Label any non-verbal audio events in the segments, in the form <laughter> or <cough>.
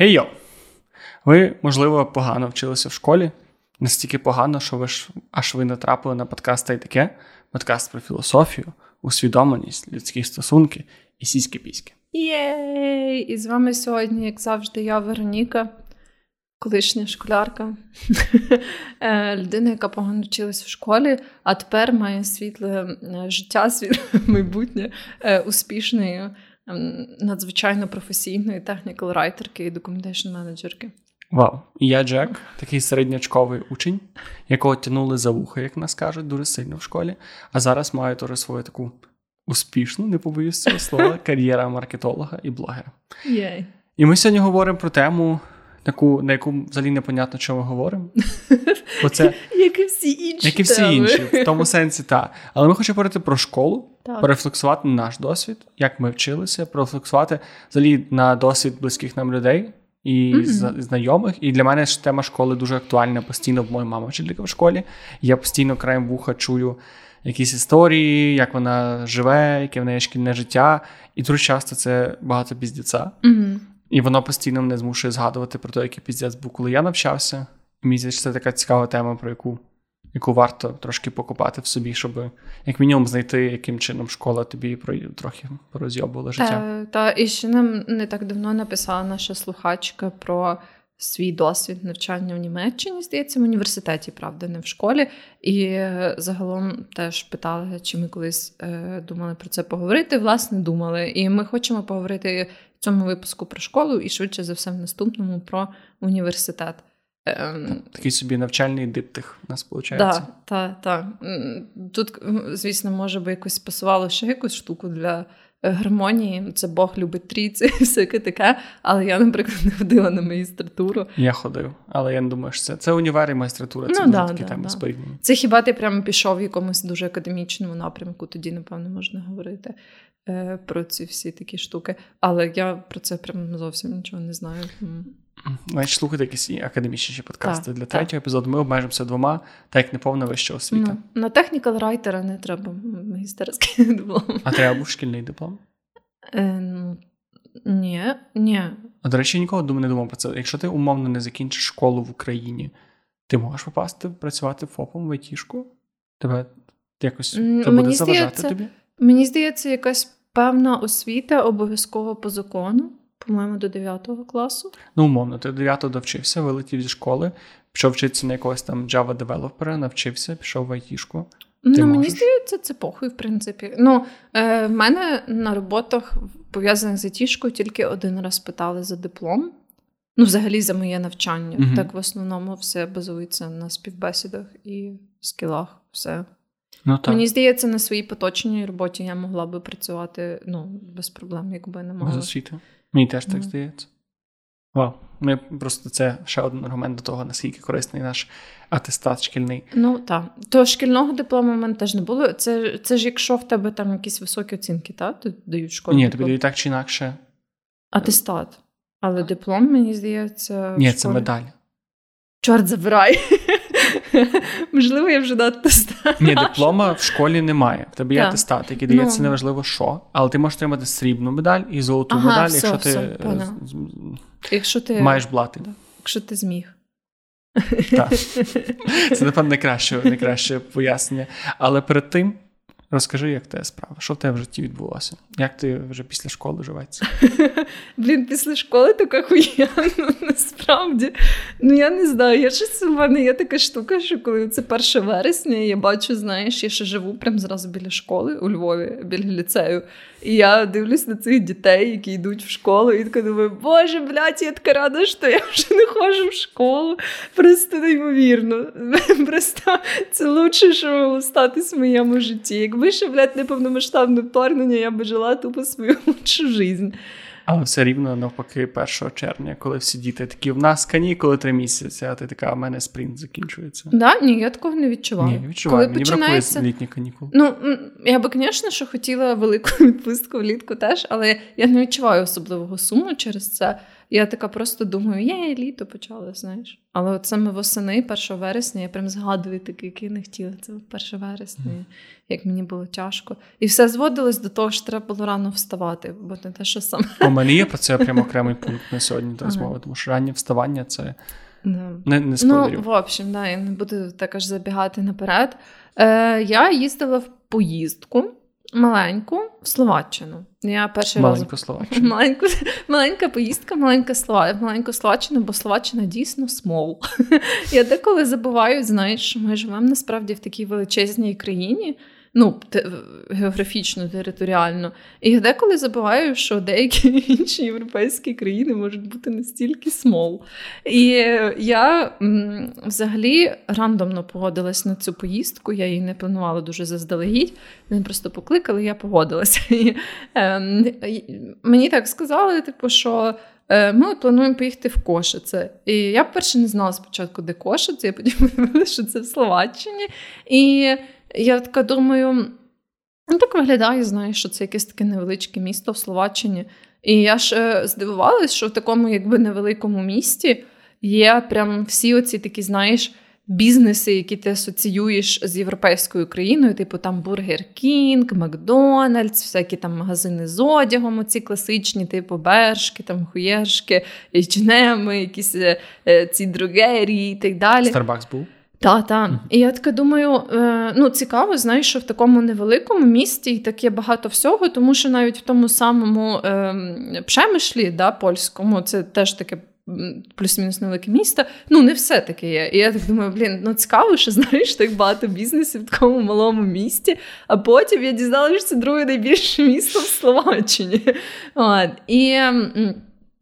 Гей йо! Ви, можливо, погано вчилися в школі. Настільки погано, що ви ж аж ви натрапили на подкаст та й таке. Подкаст про філософію, усвідомленість, людські стосунки і сіські піськи. Єй! І з вами сьогодні, як завжди, я Вероніка, колишня школярка, <laughs> е, людина, яка погано вчилась в школі, а тепер має світле е, життя, світле <laughs> майбутнє е, успішною, надзвичайно професійної технікал райтерки і документейшн менеджерки. Вау! І я Джек, такий середнячковий учень, якого тянули за вуха, як нас кажуть, дуже сильно в школі. А зараз маю теж свою таку успішну, не побоюсь цього слова, <laughs> кар'єра маркетолога і блогера. Єй. І ми сьогодні говоримо про тему, таку, на яку взагалі непонятно, що ми говоримо. Бо це, <laughs> Як і всі інші. як і всі теми. інші, в тому <laughs> сенсі, так. Але ми хочемо говорити про школу, Так. порефлексувати на наш досвід, як ми вчилися, порефлексувати взагалі на досвід близьких нам людей і з- знайомих. І для мене ж тема школи дуже актуальна постійно, бо моя мама вчителька в школі. Я постійно краєм вуха чую якісь історії, як вона живе, яке в неї шкільне життя. І дуже часто це багато піздіця. Мгм. І воно постійно мене змушує згадувати про те, який піздець був, коли я навчався. І мені здається, це така цікава тема, про яку, яку варто трошки покопати в собі, щоб як мінімум знайти, яким чином школа тобі про трохи порозйобувала життя. Та, та і ще нам не так давно написала наша слухачка про свій досвід навчання в Німеччині, здається, в університеті, правда, не в школі. І е, загалом теж питали, чи ми колись е, думали про це поговорити. Власне, думали. І ми хочемо поговорити в цьому випуску про школу і швидше за все в наступному про університет. Ем, Такий собі навчальний диптих у нас виходить. Так, так, так. Тут, звісно, може би якось пасувало ще якусь штуку для е, гармонії. Це Бог любить трійці <laughs> всяке таке. Але я, наприклад, <laughs> не ходила на магістратуру. Я ходив, але я не думаю, що це. Це універ і магістратура, це Ну, да, такі да, теми да. споріднені. Це хіба ти прямо пішов в якомусь дуже академічному напрямку, тоді, напевно, можна говорити про ці всі такі штуки. Але я про це прям зовсім нічого не знаю. Значить, слухайте якісь академічніші подкасти. Так, Для так. третього епізоду ми обмежимося двома, так як неповна вища освіта. Ну, на технікал райтера не треба магістерський <laughs> диплом. А треба був шкільний диплом. Е, ну, ні, ні. А до речі, я ніколи думаю, не думав про це. Якщо ти умовно не закінчиш школу в Україні, ти можеш попасти працювати ФОПом в айтішку? Тебе якось це буде заважати здається, тобі? Мені здається, якась певна освіта обов'язково по закону, по-моєму, до 9 класу. Ну, умовно, ти 9 довчився, вилетів зі школи, пішов вчитися на якогось там Java девелопера, навчився, пішов в айтішку. ну, мені можеш? здається, це похуй, в принципі. Ну, е, в мене на роботах, пов'язаних з айтішкою, тільки один раз питали за диплом. Ну, взагалі, за моє навчання. Мгм. Так в основному все базується на співбесідах і скілах. Все. Ну так, Мені здається, на своїй поточній роботі я могла би працювати ну, без проблем, якби не без мала. освіти. Мені теж так Ну. здається. Вау. Ми просто це ще один аргумент до того, наскільки корисний наш атестат шкільний. Ну так. То шкільного диплому в мене теж не було. Це, це ж якщо в тебе там якісь високі оцінки, так? Дають школі. Ні, тобі дають так чи інакше. Атестат. Але диплом, мені здається. Ні, це медаль. Чорт забирай. <laughs> <laughs> Можливо, я вже дати атестат. <laughs> Ні, диплома в школі немає. В тебе є атестат, який дається Ну. неважливо що, але ти можеш отримати срібну медаль і золоту Ага, медаль, все, якщо все, ти е, Якщо ти, маєш блати. якщо ти зміг. Так. <laughs> Це, напевно, найкраще, найкраще пояснення. Але перед тим розкажи, як тебе справа, що в тебе в житті відбулося? Як ти вже після школи живеться? <laughs> Блін, після школи така хуяна, <laughs> насправді. Ну я не знаю. Я щось у мене є така штука, що коли це 1 вересня, я бачу, знаєш, я ще живу прямо зразу біля школи у Львові, біля ліцею. І я дивлюсь на цих дітей, які йдуть в школу, і така думаю, боже, блядь, я така рада, що я вже не ходжу в школу. Просто неймовірно. <laughs> Просто це лучше, що статись в моєму житті. Якби ще, блядь, не повномасштабне вторгнення, я би жила тупо свою <laughs> лучшу життя. Але все рівно навпаки, 1 червня, коли всі діти такі, в нас канікули три місяці, а ти така, а в мене спринт закінчується. Да? Ні, я такого не відчуваю. Ні, відчуваю, Коли мені починається... бракує літні канікули. Ну, я би, звісно, що хотіла велику <laughs> відпустку влітку теж, але я не відчуваю особливого суму через це. Я така просто думаю, є, літо почало, знаєш. Але от саме восени, 1 вересня, я прям згадую таке, який не хотіла. Це 1 вересня, як мені було тяжко. І все зводилось до того, що треба було рано вставати, бо не те, що саме. У мене є про це прямо <laughs> окремий пункт на сьогодні до розмови, ага. тому що раннє вставання це да. не не. Ну, в общем, да, я не буду також забігати наперед. Е, Я їздила в поїздку маленьку в Словаччину. Я перший Маленьку раз... Словаччину. Маленьку, маленька поїздка, маленька Слова... маленьку Словаччину, бо Словаччина дійсно смол. <laughs> Я деколи забуваю, знаєш, що ми живемо насправді в такій величезній країні ну, те, географічно, територіально. І я деколи забуваю, що деякі <laughs> інші європейські країни можуть бути настільки смол. І я взагалі рандомно погодилась на цю поїздку. Я її не планувала дуже заздалегідь. Вони просто покликали, я погодилася. І, е, Мені так сказали, типу, що. Е, ми плануємо поїхати в Кошице. І я перше не знала спочатку, де Кошице, я потім <laughs> виявила, що це в Словаччині. І я така думаю, ну так виглядає, знаєш, що це якесь таке невеличке місто в Словаччині. І я ж е, здивувалась, що в такому якби невеликому місті є прям всі оці такі, знаєш, бізнеси, які ти асоціюєш з європейською країною, типу там Бургер Кінг, Макдональдс, всякі там магазини з одягом, оці класичні, типу Бершки, там Хуєршки, H&M, якісь е, е, ці другерії і так далі. Старбакс був? Так, так. І я така думаю, е, ну цікаво, знаєш, що в такому невеликому місті і таке багато всього, тому що навіть в тому самому е, Пшемишлі, да, польському, це теж таке. Плюс-мінус невелике місто, ну не все таке є. І я так думаю, блін, ну цікаво, що <laughs> знаєш так багато бізнесів в такому малому місті. А потім я дізналася, що це друге найбільше місто в Словаччині. <laughs> От. І,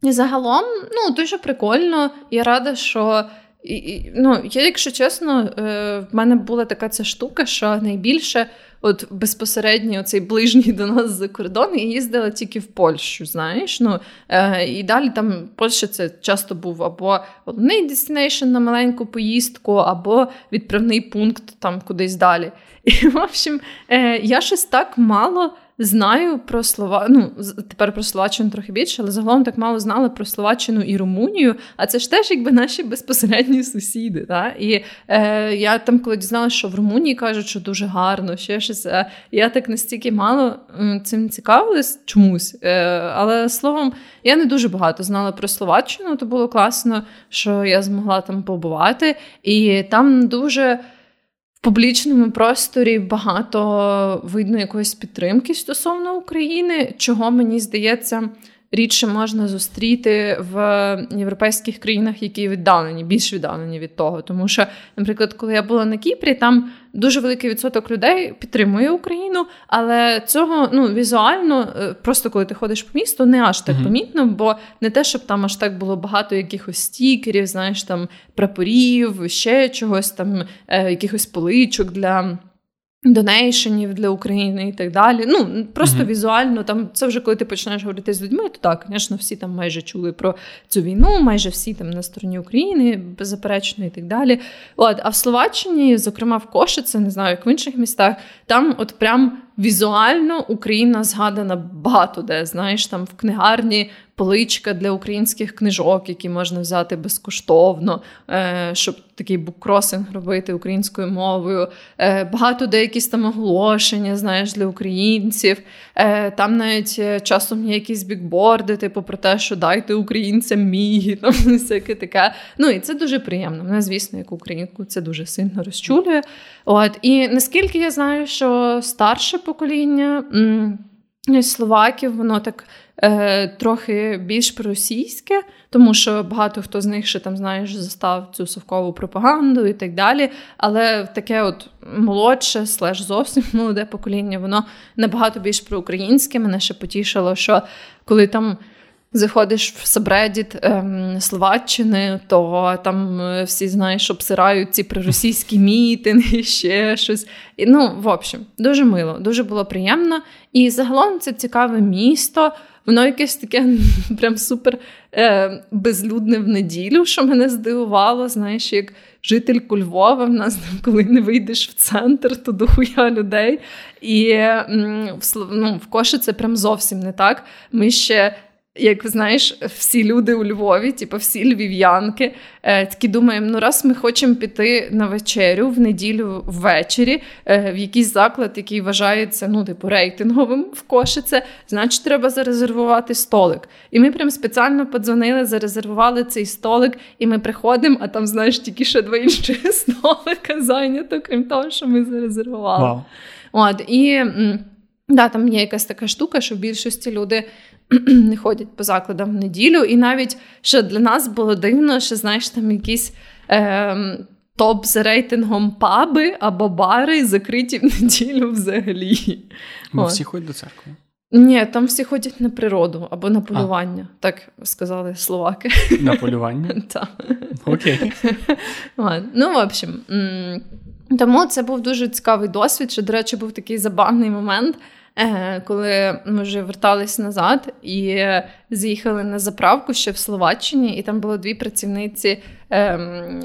і загалом, ну дуже прикольно. Я рада, що і, і, ну, Я, якщо чесно, е, в мене була така ця штука, що найбільше от безпосередньо цей ближній до нас за кордон я їздила тільки в Польщу, знаєш. ну, е, І далі там Польща це часто був або головний destination на маленьку поїздку, або відправний пункт там кудись далі. І, в общем, е, я щось так мало. Знаю про слова, ну тепер про Словаччину трохи більше, але загалом так мало знала про Словаччину і Румунію. А це ж теж якби наші безпосередні сусіди. Да? І е, я там, коли дізналася, що в Румунії кажуть, що дуже гарно, ще щось. Е, я так настільки мало цим цікавилась чомусь. Е, але словом, я не дуже багато знала про Словаччину, то було класно, що я змогла там побувати. І там дуже публічному просторі багато видно якоїсь підтримки стосовно України, чого мені здається рідше можна зустріти в європейських країнах, які віддалені, більш віддалені від того. Тому що, наприклад, коли я була на Кіпрі, там дуже великий відсоток людей підтримує Україну, але цього ну візуально, е, просто коли ти ходиш по місту, не аж так uh-huh. помітно, бо не те, щоб там аж так було багато якихось стікерів, знаєш, там прапорів, ще чогось там, е, якихось поличок для донейшенів для України і так далі. Ну просто mm-hmm. візуально там це вже коли ти починаєш говорити з людьми, то так, звісно, всі там майже чули про цю війну, майже всі там на стороні України, беззаперечно і так далі. От, а в Словаччині, зокрема в Кошице, не знаю, як в інших містах, там от прям візуально Україна згадана багато де. Знаєш, там в книгарні поличка для українських книжок, які можна взяти безкоштовно, е, щоб такий буккросинг робити українською мовою. Е, багато деякісь там оголошення, знаєш, для українців. Е, там навіть часом є якісь бікборди, типу про те, що дайте українцям міги, <laughs> там всяке таке. Ну і це дуже приємно. Мене, звісно, як українку, це дуже сильно розчулює. От і наскільки я знаю, що старше покоління словаків, воно так е, трохи більш проросійське, тому що багато хто з них ще там, знаєш, застав цю совкову пропаганду і так далі. Але таке от молодше, слеж зовсім <laughs> молоде покоління, воно набагато більш проукраїнське. Мене ще потішило, що коли там. Заходиш в Сабредіт ем, Словаччини, то там е, всі знаєш, обсирають ці проросійські <laughs> мітинги, ще щось. І, Ну, в общем, дуже мило, дуже було приємно. І загалом це цікаве місто. Воно якесь таке <laughs> прям супер е, безлюдне в неділю, що мене здивувало. Знаєш, як жительку Львова, в нас коли не вийдеш в центр, то дохуя людей. І в ну, в Коші це прям зовсім не так. Ми ще як знаєш, всі люди у Львові, типу всі львів'янки, е, такі думаємо, ну раз ми хочемо піти на вечерю в неділю ввечері е, в якийсь заклад, який вважається ну, типу, рейтинговим в Кошице, значить, треба зарезервувати столик. І ми прям спеціально подзвонили, зарезервували цей столик, і ми приходимо, а там, знаєш, тільки ще два інші <laughs> столика зайнято, крім того, що ми зарезервували. Вау. От, і да, там є якась така штука, що в більшості люди <clears throat> не ходять по закладам в неділю. І навіть що для нас було дивно, що знаєш, там якісь. Е, Топ з рейтингом паби або бари закриті в неділю взагалі. Ми всі ходять до церкви. Ні, там всі ходять на природу або на полювання, а. так сказали словаки. На полювання? <laughs> Так. Окей. <laughs> Ну, в общем, тому це був дуже цікавий досвід. Що, до речі, був такий забавний момент. Коли ми вже вертались назад і з'їхали на заправку ще в Словаччині, і там було дві працівниці ем,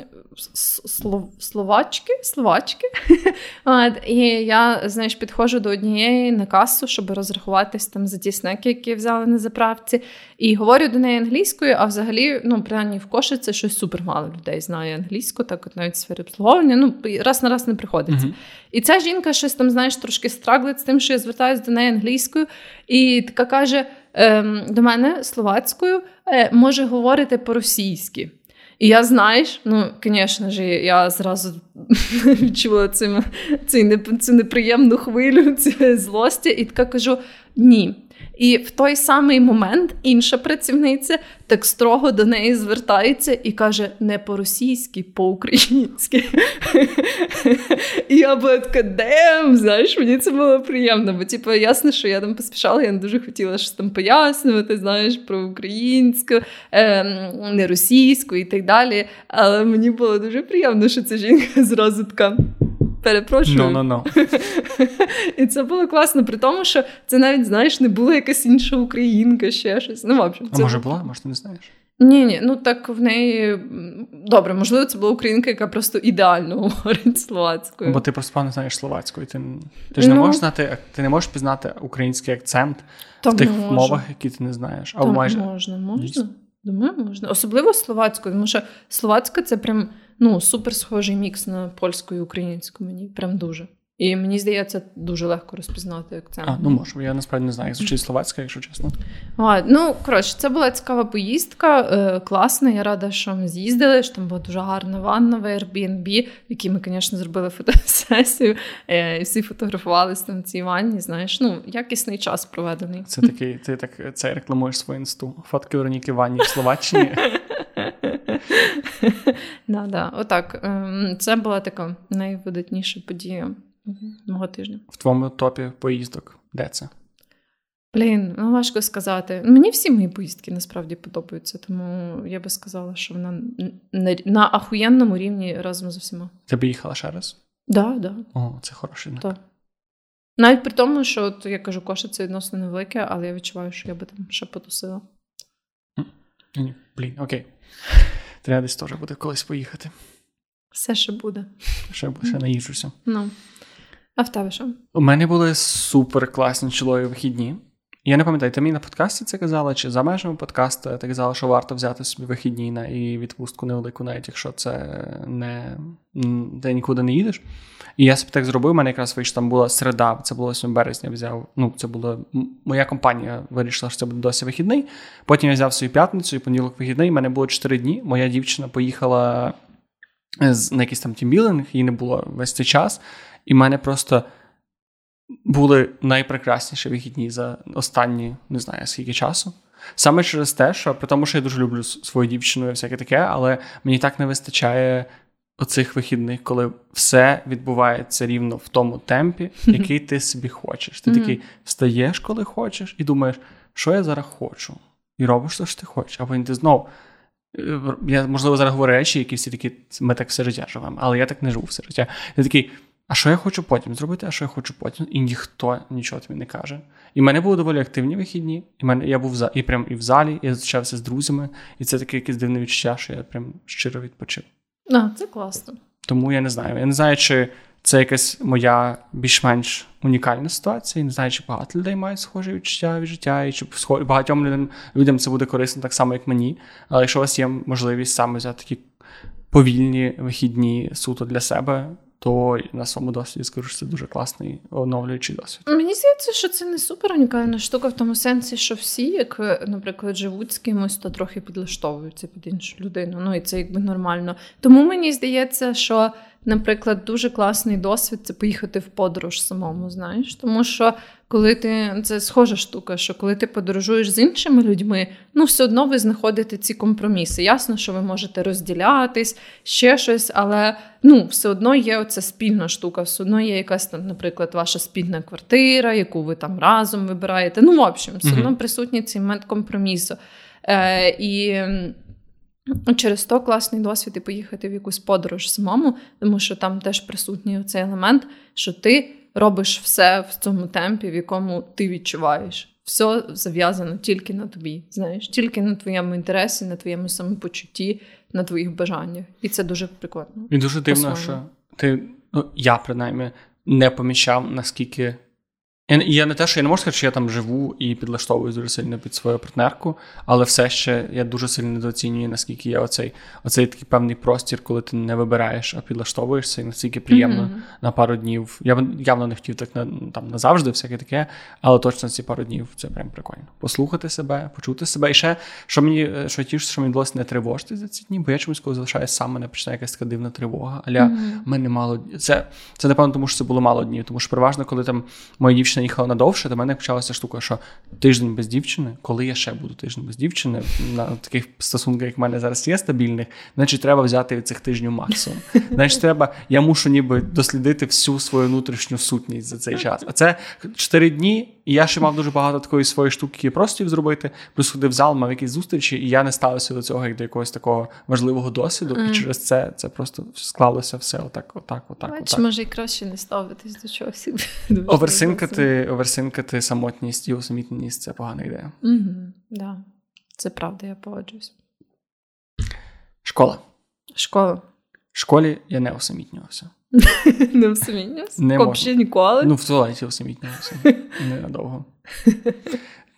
словачки, словачки. <laughs> От, І я, знаєш, підходжу до однієї на касу, щоб розрахуватись там за ті снеки, які взяли на заправці, і говорю до неї англійською, а взагалі, ну, принаймні в коші це щось супер мало людей знає англійську, так от навіть в сфері обслуговування. Ну, раз на раз не приходиться. Uh-huh. І ця жінка щось там, знаєш, трошки страглить з тим, що я звертаюся до неї англійською, і така каже до мене словацькою, е, може говорити по-російськи. І я, знаєш, ну, звісно ж, я зразу <laughs> відчула цим, цю неприємну хвилю <laughs> цієї злості, і така кажу: ні. І в той самий момент інша працівниця так строго до неї звертається і каже: не по-російськи, по-українськи. І я була така, дем, знаєш, мені це було приємно, бо типу, ясно, що я там поспішала, я не дуже хотіла щось там пояснювати, знаєш, про українську, ем, не російську і так далі. Але мені було дуже приємно, що ця жінка зразу така. Перепрошую. No, no, no. І це було класно, при тому, що це навіть, знаєш, не була якась інша українка, ще щось. Ну, в общем, це... А може була, може, ти не знаєш? Ні, ні, ну так в неї добре, можливо, це була українка, яка просто ідеально <laughs> говорить словацькою. Бо ти просто певно знаєш словацькою. Ти ти ж не ну, можеш знати, ти не можеш пізнати український акцент в тих можу. мовах, які ти не знаєш. А майже можна, можна. Думаю, можна. Особливо словацькою, тому що словацька це прям ну, супер схожий мікс на польську і українську. Мені прям дуже. І мені здається, дуже легко розпізнати акцент. А, ну можу, я насправді не знаю, як звучить словацька, якщо чесно. А, Ну, коротше, це була цікава поїздка, е, класна. Я рада, що ми з'їздили. що Там була дуже гарна ванна в Airbnb, в якій ми, звісно, зробили фотосесію. Е, і всі фотографувалися там в цій ванні. Знаєш, ну, якісний час проведений. Це такий, ти так це рекламуєш свою інсту. Фотки Вероніки Ванні в Словаччині. <laughs> <laughs> Да, да, Отак. Ем, це була така найвидатніша подія мого тижня. В твоєму топі поїздок. Де це? Блін, ну важко сказати. Мені всі мої поїздки насправді подобаються, тому я би сказала, що вона на на ахуєнному рівні разом з усіма. Ти б їхала ще раз? Так, да, так. Да. О, це хороший знак. Так. Навіть при тому, що от, я кажу, коша це відносно невелике, але я відчуваю, що я би там ще потусила. Блін, окей. Треба десь теж буде колись поїхати. Все ще буде. Ще ще наїжджуся. Ну. А в тебе що? У мене були супер класні чолові вихідні. Я не пам'ятаю, ти мені на подкасті це казала, чи за межами подкасту ти казала, що варто взяти собі вихідні на і відпустку невелику, навіть якщо це не ти нікуди не їдеш. І я собі так зробив. У мене якраз вийшла там була середа, це було 8 березня. Взяв. Ну, це була моя компанія вирішила, що це буде досі вихідний. Потім я взяв свою п'ятницю і понеділок вихідний. У мене було 4 дні. Моя дівчина поїхала на якийсь там тімбілинг, їй не було весь цей час. І в мене просто були найпрекрасніші вихідні за останні, не знаю, скільки часу. Саме через те, що при тому, що я дуже люблю свою дівчину і всяке таке, але мені так не вистачає оцих вихідних, коли все відбувається рівно в тому темпі, який ти собі хочеш. Ти такий встаєш, коли хочеш, і думаєш, що я зараз хочу, і робиш те, що ти хочеш, а потім ти знову. Е, я, можливо, зараз говорю речі, які всі такі, ми так все життя живемо, але я так не живу все життя. Я такий, а що я хочу потім зробити, а що я хочу потім? І ніхто нічого тобі не каже. І в мене були доволі активні вихідні, і мене я був за і прям і в залі, і я зустрічався з друзями, і це таке якесь дивне відчуття, що я прям щиро відпочив. А, це класно. Тому я не знаю. Я не знаю, чи це якась моя більш-менш унікальна ситуація. Не знаю, чи багато людей мають схожі відчуття від життя, і чи багатьом людям, людям це буде корисно так само, як мені. Але якщо у вас є можливість саме взяти такі повільні вихідні суто для себе, то на своєму досвіді скажу, що це дуже класний оновлюючий досвід. Мені здається, що це не супер унікальна штука в тому сенсі, що всі, як, наприклад, живуть з кимось, то трохи підлаштовуються під іншу людину. Ну і це якби нормально. Тому мені здається, що наприклад, дуже класний досвід це поїхати в подорож самому, знаєш. Тому що коли ти це схожа штука, що коли ти подорожуєш з іншими людьми, ну все одно ви знаходите ці компроміси. Ясно, що ви можете розділятись, ще щось, але ну, все одно є оця спільна штука, все одно є якась там, наприклад, ваша спільна квартира, яку ви там разом вибираєте. Ну, в общем, все одно присутній цей момент компромісу. Е, І Через то класний досвід і поїхати в якусь подорож самому, тому що там теж присутній цей елемент, що ти робиш все в цьому темпі, в якому ти відчуваєш. Все зав'язано тільки на тобі, знаєш, тільки на твоєму інтересі, на твоєму самопочутті, на твоїх бажаннях. І це дуже прикольно. І дуже дивно, що ти, ну я принаймні не помічав, наскільки я, я не те, що я не можу сказати, що я там живу і підлаштовуюсь дуже сильно під свою партнерку, але все ще я дуже сильно недооцінюю, наскільки є оцей оцей такий певний простір, коли ти не вибираєш, а підлаштовуєшся, і наскільки приємно mm-hmm. на пару днів. Я б явно не хотів так на там назавжди, всяке таке, але точно ці пару днів це прям прикольно. Послухати себе, почути себе. І ще що мені е, що тіше, що мені вдалося не тривожити за ці дні, бо я чомусь, коли залишаюсь сам, мене починає якась така дивна тривога. Але mm-hmm. мене мало це, це напевно, тому що це було мало днів, тому що переважно, коли там моя дівчина їхала надовше, до мене почалася штука, що тиждень без дівчини, коли я ще буду тиждень без дівчини, на таких стосунках, як в мене зараз є стабільних, значить треба взяти від цих тижнів максимум. <laughs> Значить, треба, я мушу ніби дослідити всю свою внутрішню сутність за цей час. А це чотири дні. І я ще мав дуже багато такої своєї штуки простів зробити. Плюс ходив в зал, мав якісь зустрічі, і я не ставився до цього як до якогось такого важливого досвіду. Mm. І через це це просто склалося все отак, отак, отак. Бач, отак. може і краще не ставитись до чогось. <laughs> Оверсинкати, оверсинкати самотність і усамітненість це погана ідея. Mm-hmm. Да. Це правда, я погоджуюсь. Школа. Школа. В школі я не усамітнювався. <laughs> Не усамітнювався? Не Взагалі ніколи? Ну, в туалеті усамітнювався. Ненадовго.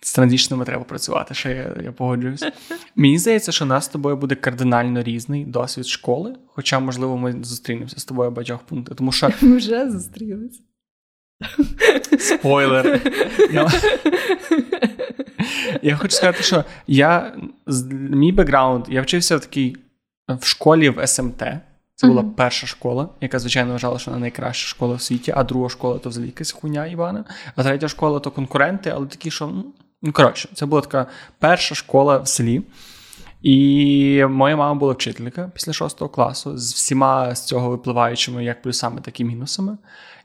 З транзішнами треба працювати, ще я я погоджуюсь. Мені здається, що нас з тобою буде кардинально різний досвід школи, хоча, можливо, ми зустрінемося з тобою в багатьох пунктах. Тому що... Ми вже зустрілися. Спойлер. Я... я хочу сказати, що я мій бекграунд, я вчився в такій в школі в СМТ. Це була mm-hmm. перша школа, яка, звичайно, вважала, що вона найкраща школа в світі, а друга школа то взагалі якась хуйня Івана, а третя школа то конкуренти, але такі, що ну, ну коротше, це була така перша школа в селі. І моя мама була вчителька після шостого класу з всіма з цього випливаючими як плюсами, так і мінусами.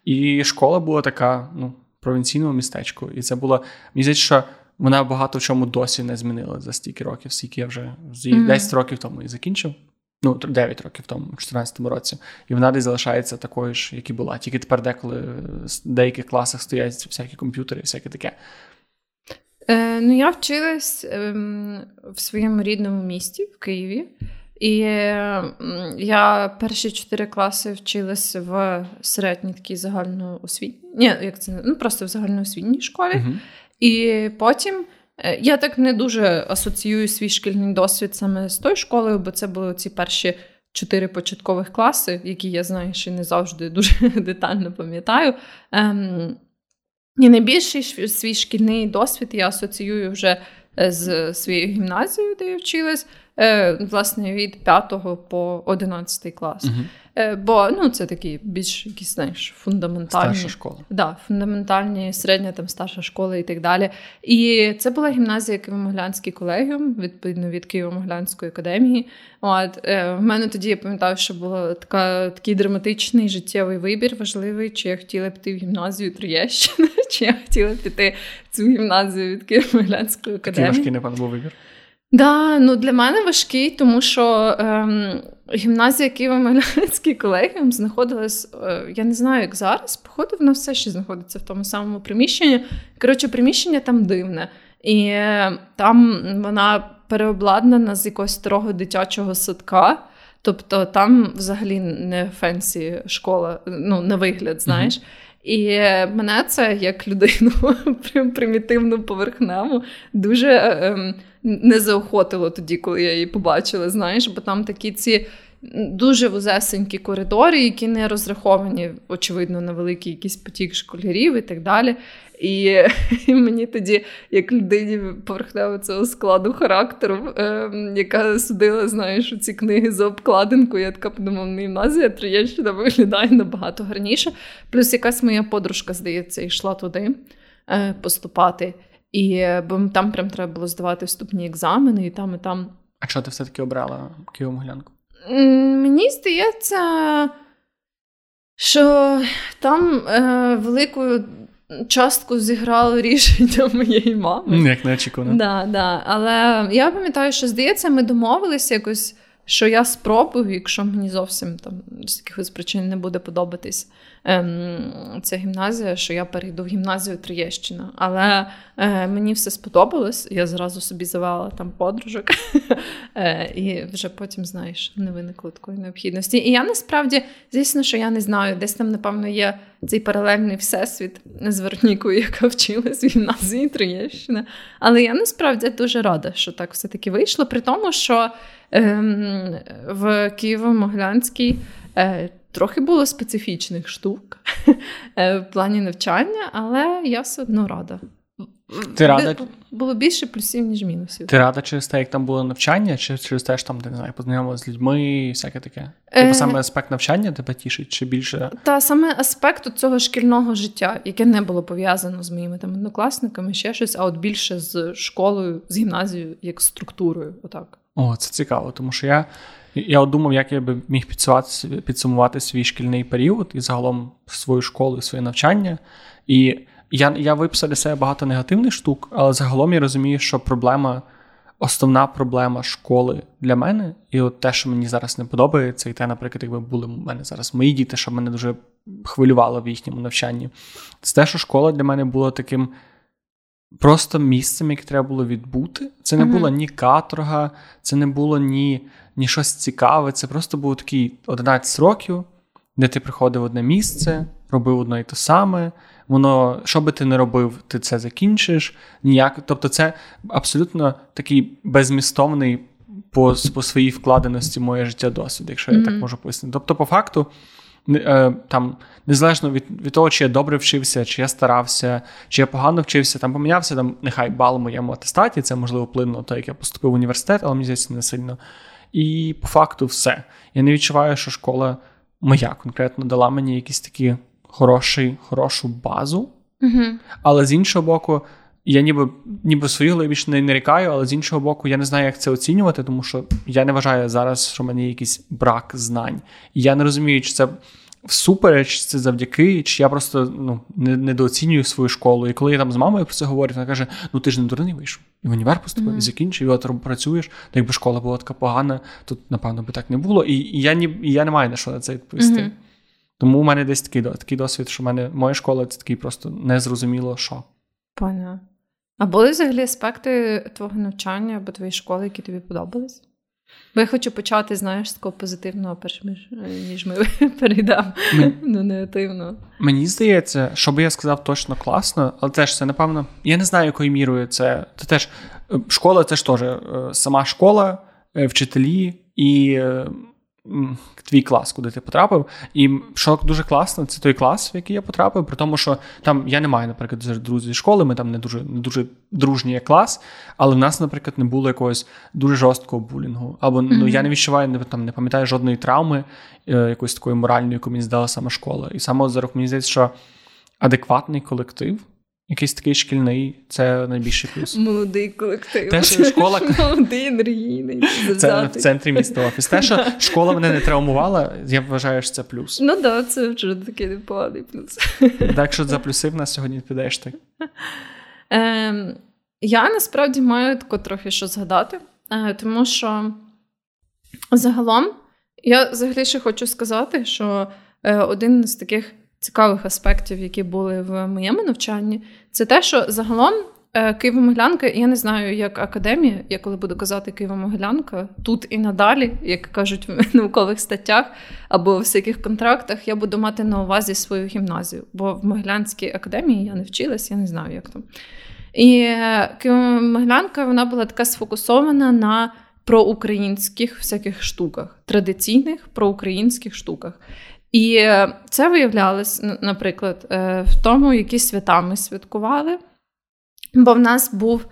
І школа була така, ну, провінційного містечку. І це було, мені здається, що вона багато в чому досі не змінила за стільки років, скільки я вже mm-hmm. 10 років тому і закінчив. Ну, 9 років тому, у 2014 році, і вона десь залишається такою ж, як і була. Тільки тепер деколи в деяких класах стоять всякі комп'ютери, всяке таке. Е, Ну, я вчилась е, в своєму рідному місті в Києві. І е, я перші чотири класи вчилась в середній такій загальноосвітній, ні, як це ну просто в загальноосвітній школі. uh І потім я так не дуже асоціюю свій шкільний досвід саме з тою школою, бо це були ці перші чотири початкових класи, які я знаю, що не завжди дуже <laughs> детально пам'ятаю. Ем, і найбільший свій шкільний досвід я асоціюю вже е, з своєю гімназією, де я вчилась, е, власне, від 5 по 11 клас. Угу. Е, бо ну, це такі більш якісь знаєш, фундаментальні Старша школа. Да, фундаментальні, середня там старша школа і так далі. І це була гімназія Києво-Могилянський колегіум, відповідно від Києво-Могилянської академії. От е, в мене тоді я пам'ятаю, що був така такий драматичний життєвий вибір, важливий, чи я хотіла піти в гімназію Троєщини, <laughs> чи я хотіла піти в цю гімназію від Києво-Могилянської академії. Такий важкий, напевно, був вибір. Да, ну для мене важкий, тому що ем, гімназія Києво-Могилянський колегіум знаходилась, е, я не знаю, як зараз. Походу, вона все ще знаходиться в тому самому приміщенні. Коротше, приміщення там дивне. І е, там вона переобладнана з якогось старого дитячого садка. Тобто там взагалі не фенсі школа, ну, на вигляд, знаєш. Mm-hmm. І мене це як людину <laughs> примітивну поверхневу дуже ем, не заохотило тоді, коли я її побачила. Знаєш, бо там такі ці дуже вузесенькі коридори, які не розраховані, очевидно, на великий якийсь потік школярів і так далі. І, <laughs> і мені тоді, як людині поверхнево цього складу характеру, е, яка судила, знаєш, у ці книги за обкладинку, я така подумала, ну, гімназія Троєщина виглядає набагато гарніше. Плюс якась моя подружка, здається, йшла туди е, поступати. І бо там прям треба було здавати вступні екзамени, і там, і там. А чого ти все-таки обрала Києво-Могилянку? Мені здається, що там е, великою частку зіграло <laughs> рішення моєї мами. Як неочікувано. Да, да. Але я пам'ятаю, що здається, ми домовилися якось, що я спробую, якщо мені зовсім там з якихось причин не буде подобатись ем, ця гімназія, що я перейду в гімназію Троєщина. Але е, мені все сподобалось, я зразу собі завела там подружок, <laughs> е, і вже потім, знаєш, не виникло такої необхідності. І я насправді, звісно, що я не знаю, десь там, напевно, є цей паралельний всесвіт з Веронікою, яка вчилась в гімназії Троєщина. Але я насправді дуже рада, що так все-таки вийшло, при тому, що в Києво-Могилянській. Е, Трохи було специфічних штук <laughs> е, в плані навчання, але я все одно рада. Ти рада? Було більше плюсів, ніж мінусів. Ти рада через те, як там було навчання, чи через те, що там, не знаю, познайомилася з людьми і всяке таке? Типу е... саме аспект навчання тебе тішить, чи більше? Та саме аспект цього шкільного життя, яке не було пов'язано з моїми там однокласниками, ще щось, а от більше з школою, з гімназією, як структурою. Отак. О, це цікаво, тому що я. Я думав, як я би міг підсумувати свій шкільний період і загалом свою школу, своє навчання. І я я виписав для себе багато негативних штук, але загалом я розумію, що проблема, основна проблема школи для мене, і от те, що мені зараз не подобається, і те, наприклад, якби були в мене зараз мої діти, що мене дуже хвилювало в їхньому навчанні, це те, що школа для мене була таким. Просто місцем, яке треба було відбути. Це не uh-huh. була ні каторга, це не було ні ні щось цікаве. Це просто був такий 11 років, де ти приходив в одне місце, робив одно і те саме. Воно, що би ти не робив, ти це закінчиш. Ніяк. Тобто, це абсолютно такий безмістовний по по своїй вкладеності моє життя досвід, якщо mm-hmm. я так можу пояснити. Тобто, по факту, там, незалежно від від того, чи я добре вчився, чи я старався, чи я погано вчився, там помінявся там, нехай бал моєму атестаті, це можливо вплинуло, то як я поступив в університет, але мені здається, не сильно. І по факту все. Я не відчуваю, що школа моя конкретно дала мені якісь такі хороший, хорошу базу. Угу. Але з іншого боку, я ніби ніби свою глибіч не нарікаю, але з іншого боку, я не знаю, як це оцінювати, тому що я не вважаю зараз, що в мене є якийсь брак знань. І я не розумію, чи це всупереч, чи це завдяки, чи я просто ну, не, недооцінюю свою школу. І коли я там з мамою про це говорю, вона каже: Ну ти ж не дурний вийшов. І в універ поступив, mm-hmm. і закінчив, і от працюєш. То якби школа була така погана, тут, напевно, би так не було. І, і я ні, і я не маю на що на це відповісти. Mm-hmm. Тому у мене десь такий такий досвід, що в мене моя школа це такий просто незрозуміло що. Поняла. А були взагалі аспекти твого навчання або твоєї школи, які тобі подобались? Бо я хочу почати, знаєш, з такого позитивного, перш ніж ми <laughs> перейдемо до негативного. Мені здається, що би я сказав точно класно, але теж це, напевно, я не знаю, якою мірою це. Це теж е, школа це ж теж е, сама школа, е, вчителі і твій клас, куди ти потрапив. І що дуже класно, це той клас, в який я потрапив, при тому, що там я не маю, наприклад, друзів зі школи, ми там не дуже не дуже дружній клас, але в нас, наприклад, не було якогось дуже жорсткого булінгу. Або mm-hmm. ну я не відчуваю, не там не пам'ятаю жодної травми, е, якоїсь такої моральної, яку мені здала саме школа. І саме за мені здається, що адекватний колектив. Якийсь такий шкільний, це найбільший плюс. Молодий колектив. Те, що школа... Молодий, енергійний. Це в центрі міста офіс. Те, що <laughs> школа мене не травмувала, я вважаю, що це плюс. Ну так, да, це вже такий непоганий плюс. Так що за плюси в нас сьогодні підеш ти. <laughs> Ем, Я насправді маю тако трохи що згадати, е, тому що загалом я взагалі ще хочу сказати, що е, один з таких цікавих аспектів, які були в моєму навчанні, це те, що загалом е, Києво-Могилянка, я не знаю, як академія, я коли буду казати Києво-Могилянка, тут і надалі, як кажуть в <laughs> наукових статтях або в всяких контрактах, я буду мати на увазі свою гімназію. Бо в Могилянській академії я не вчилась, я не знаю, як там. І е, Києво-Могилянка вона була така сфокусована на проукраїнських всяких штуках, традиційних проукраїнських штуках. І е, це виявлялось, наприклад, е, в тому, які свята ми святкували. Бо в нас був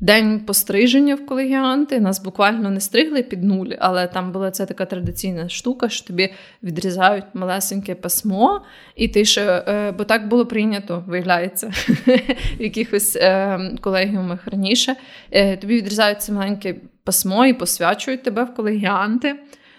день постриження в колегіанти, нас буквально не стригли під нуль, але там була ця така традиційна штука, що тобі відрізають малесеньке пасмо, і ти ще, е, бо так було прийнято, виявляється, <laughs> в якихось колегіумах раніше. Тобі відрізають це маленьке пасмо і посвячують тебе в колегіанти.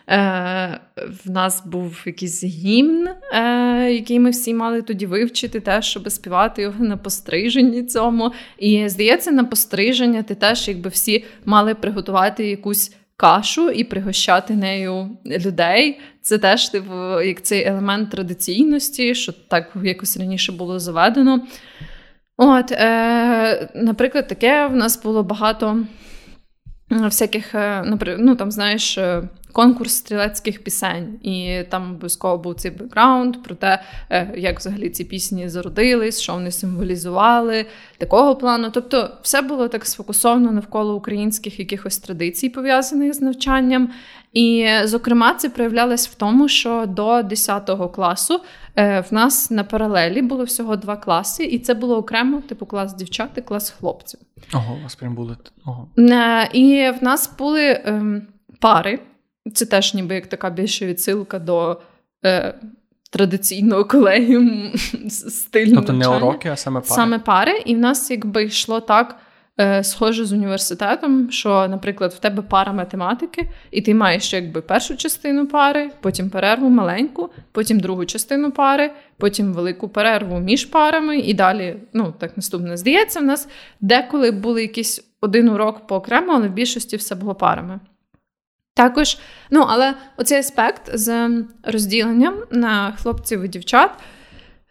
Е, В нас був якийсь гімн, е, який ми всі мали тоді вивчити, теж, щоб співати його на постриженні цьому. І здається, на постриження ти теж, якби всі мали приготувати якусь. Кашу і пригощати нею людей. Це теж типу, як цей елемент традиційності, що так якось раніше було заведено. От, е, Наприклад, таке в нас було багато всяких, е, ну там, знаєш, е, конкурс стрілецьких пісень, і там обов'язково був цей бекграунд про те, е, як взагалі ці пісні зародились, що вони символізували, такого плану. Тобто, все було так сфокусовано навколо українських якихось традицій, пов'язаних з навчанням. І, зокрема, це проявлялось в тому, що до 10 класу в нас на паралелі було всього два класи, і це було окремо, типу клас дівчат і клас хлопців. Ого, у вас прям були. Ого. Е, і в нас були ем, пари. Це теж ніби як така більша відсилка до е, традиційного колегіуму стилю. Тобто не уроки, а саме пари. Саме пари. І в нас якби йшло так. Е, схоже з університетом, що, наприклад, в тебе пара математики, і ти маєш якби першу частину пари, потім перерву маленьку, потім другу частину пари, потім велику перерву між парами, і далі, ну так наступне здається, в нас деколи були якісь один урок по окремо, але в більшості все було парами. Також, ну, але оцей аспект з розділенням на хлопців і дівчат,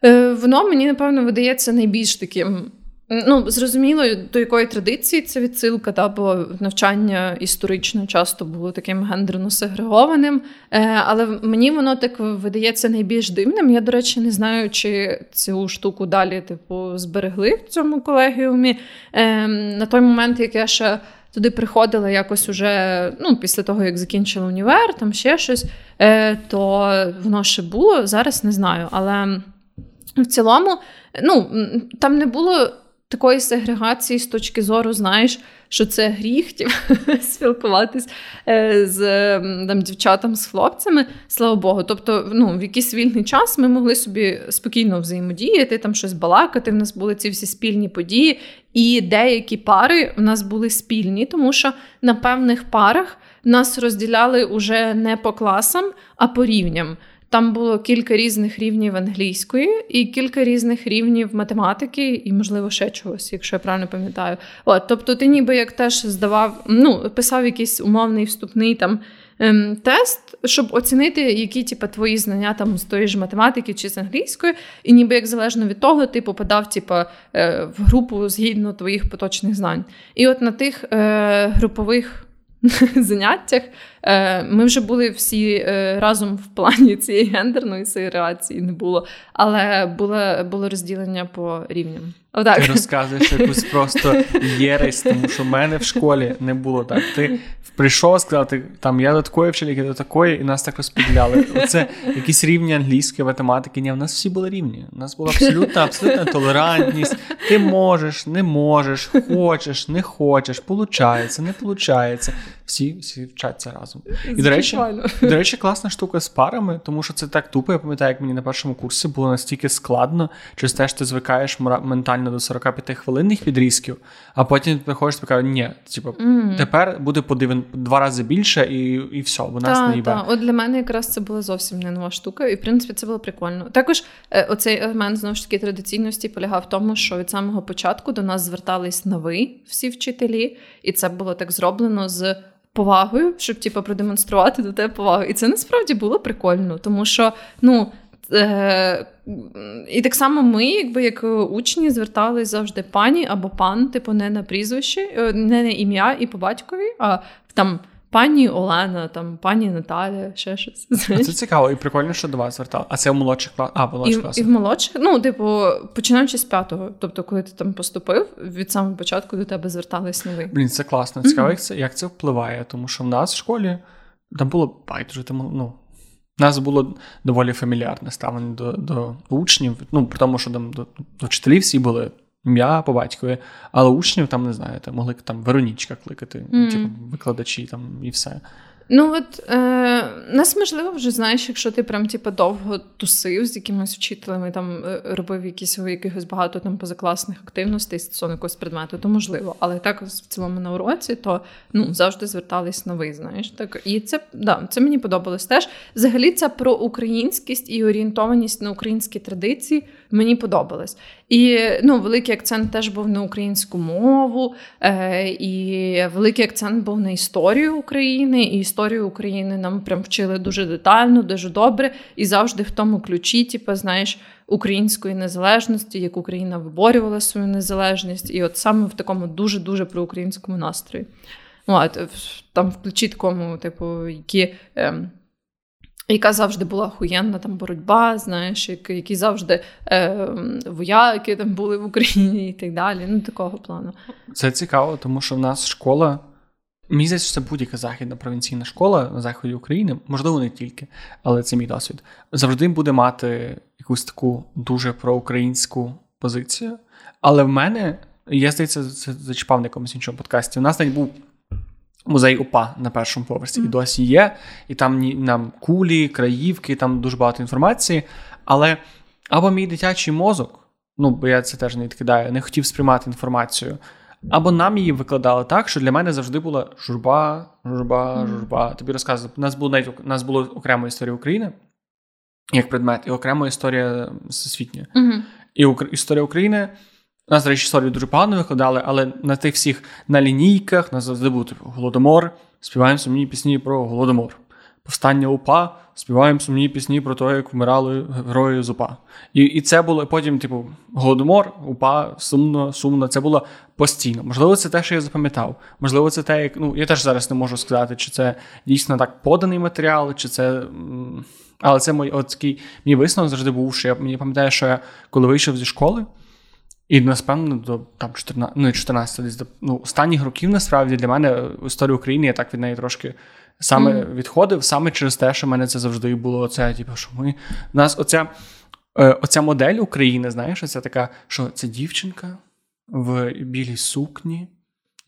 е, воно мені, напевно, видається найбільш таким Ну, зрозуміло, до якої традиції це відсилка, та, бо навчання історично часто було таким гендерно сегрегованим. Е, але мені воно так видається найбільш дивним. Я, до речі, не знаю, чи цю штуку далі типу, зберегли в цьому колегіумі. Е, на той момент, як я ще туди приходила якось уже ну, після того, як закінчила універ, там ще щось, е, то воно ще було. Зараз не знаю. Але в цілому, ну, там не було такої сегрегації з точки зору, знаєш, що це гріх <laughs> спілкуватись е, з там, дівчатам, з хлопцями, слава Богу. Тобто, ну, в якийсь вільний час ми могли собі спокійно взаємодіяти, там щось балакати. В нас були ці всі спільні події, і деякі пари в нас були спільні, тому що на певних парах нас розділяли уже не по класам, а по рівням. Там було кілька різних рівнів англійської і кілька різних рівнів математики, і, можливо, ще чогось, якщо я правильно пам'ятаю. От, Тобто, ти ніби як теж здавав, ну, писав якийсь умовний вступний там ем, тест, щоб оцінити, які типу, твої знання там з тої ж математики чи з англійської, і ніби як залежно від того, ти попадав типу, е, в групу згідно твоїх поточних знань. І от на тих е, групових. <laughs> заняттях е, ми вже були всі е, разом в плані цієї гендерної сегрегації не було, але було було розділення по рівням. Отак. Ти розказуєш якусь просто єресь, тому що в мене в школі не було так. Ти прийшов сказати, там я до такої вчительки, до такої, і нас так розподіляли. Оце якісь рівні англійської математики. Ні, в нас всі були рівні. У нас була абсолютна, абсолютна толерантність. Ти можеш, не можеш, хочеш, не хочеш, получається, не получається. Всі всі вчаться разом. І до речі, до речі, класна штука з парами, тому що це так тупо. Я пам'ятаю, як мені на першому курсі було настільки складно, через те, що ти звикаєш ментально до 45 хвилинних відрізків, а потім ти приходиш і кажеш, ні, типу, mm. тепер буде подивен два рази більше, і і все, бо нас не їбе. От для мене якраз це була зовсім не нова штука, і в принципі це було прикольно. Також е, оцей елемент знову ж таки традиційності полягав в тому, що від самого початку до нас звертались на всі вчителі, і це було так зроблено з повагою, щоб типу, продемонструвати до тебе повагу. І це насправді було прикольно, тому що ну. Е, і так само ми, якби як учні, звертались завжди пані або пан, типу, не на прізвище, е, не на ім'я і по батькові, а там. Пані Олена, там пані Наталя, ще щось. Це цікаво, і прикольно, що до вас звертали. А це в молодших класах? А, в молодших класах. І в молодших, ну, типу, починаючи з п'ятого. Тобто, коли ти там поступив, від самого початку до тебе звертались нові. Блін, це класно. Цікаво, mm-hmm. як це як це впливає, тому що в нас в школі там було байдуже, тому ну. У нас було доволі фамільярне ставлення до до учнів, ну, при тому, що там до, до вчителів всі були ім'я по батькові, але учнів там не знаю, там могли там Веронічка кликати, mm. типу викладачі там і все. Ну от е, нас можливо вже знаєш, якщо ти прям типу, довго тусив з якимись вчителями, там е, робив якісь якихось багато там позакласних активностей стосовно якогось предмету, то можливо. Але так в цілому на уроці, то ну завжди звертались на ви, знаєш. Так і це да, це мені подобалось теж. Взагалі, це про українськість і орієнтованість на українські традиції мені подобалось. І ну, великий акцент теж був на українську мову, е, і великий акцент був на історію України. І історію України нам прям вчили дуже детально, дуже добре, і завжди в тому ключі, типу, знаєш, української незалежності, як Україна виборювала свою незалежність, і от саме в такому дуже дуже проукраїнському настрої. От, Там в ключі такому, типу, які. Ем, яка завжди була охуєнна там боротьба, знаєш, які завжди е, вояки там були в Україні і так далі. Ну, такого плану. Це цікаво, тому що в нас школа. Мені здається, це будь-яка західна провінційна школа на заході України, можливо, не тільки, але це мій досвід. Завжди буде мати якусь таку дуже проукраїнську позицію. Але в мене, я здається, це зачіпав на якомусь іншому подкасті. У нас навіть був музей УПА на першому поверсі, mm. і досі є. І там нам кулі, краївки, там дуже багато інформації. Але або мій дитячий мозок, ну бо я це теж не відкидаю, не хотів сприймати інформацію. Або нам її викладали так, що для мене завжди була журба, журба, журба. Тобі розказував, у нас було навіть у нас було окрема історія України як предмет, і окрема історія всесвітня. Mm-hmm. І історія України у нас, до речі, історію дуже погано викладали, але на тих всіх на лінійках нас завжди був типу, Голодомор, співаємо сумні пісні про Голодомор. Повстання УПА, співаємо сумні пісні про те, як вмирали герої з УПА. І і це було потім, типу, Голодомор, УПА, сумно, сумно. Це було постійно. Можливо, це те, що я запам'ятав. Можливо, це те, як. Ну, я теж зараз не можу сказати, чи це дійсно так поданий матеріал, чи це. Але це мій, от такий мій висновок завжди був, що я мені пам'ятаю, що я коли вийшов зі школи. І напевно до там 14, ну 14 десь до ну, останніх років насправді для мене історія України я так від неї трошки саме mm. відходив, саме через те, що в мене це завжди було оце, типу, що ми у нас оця е, оця модель України, знаєш, оця така, що це дівчинка в білій сукні,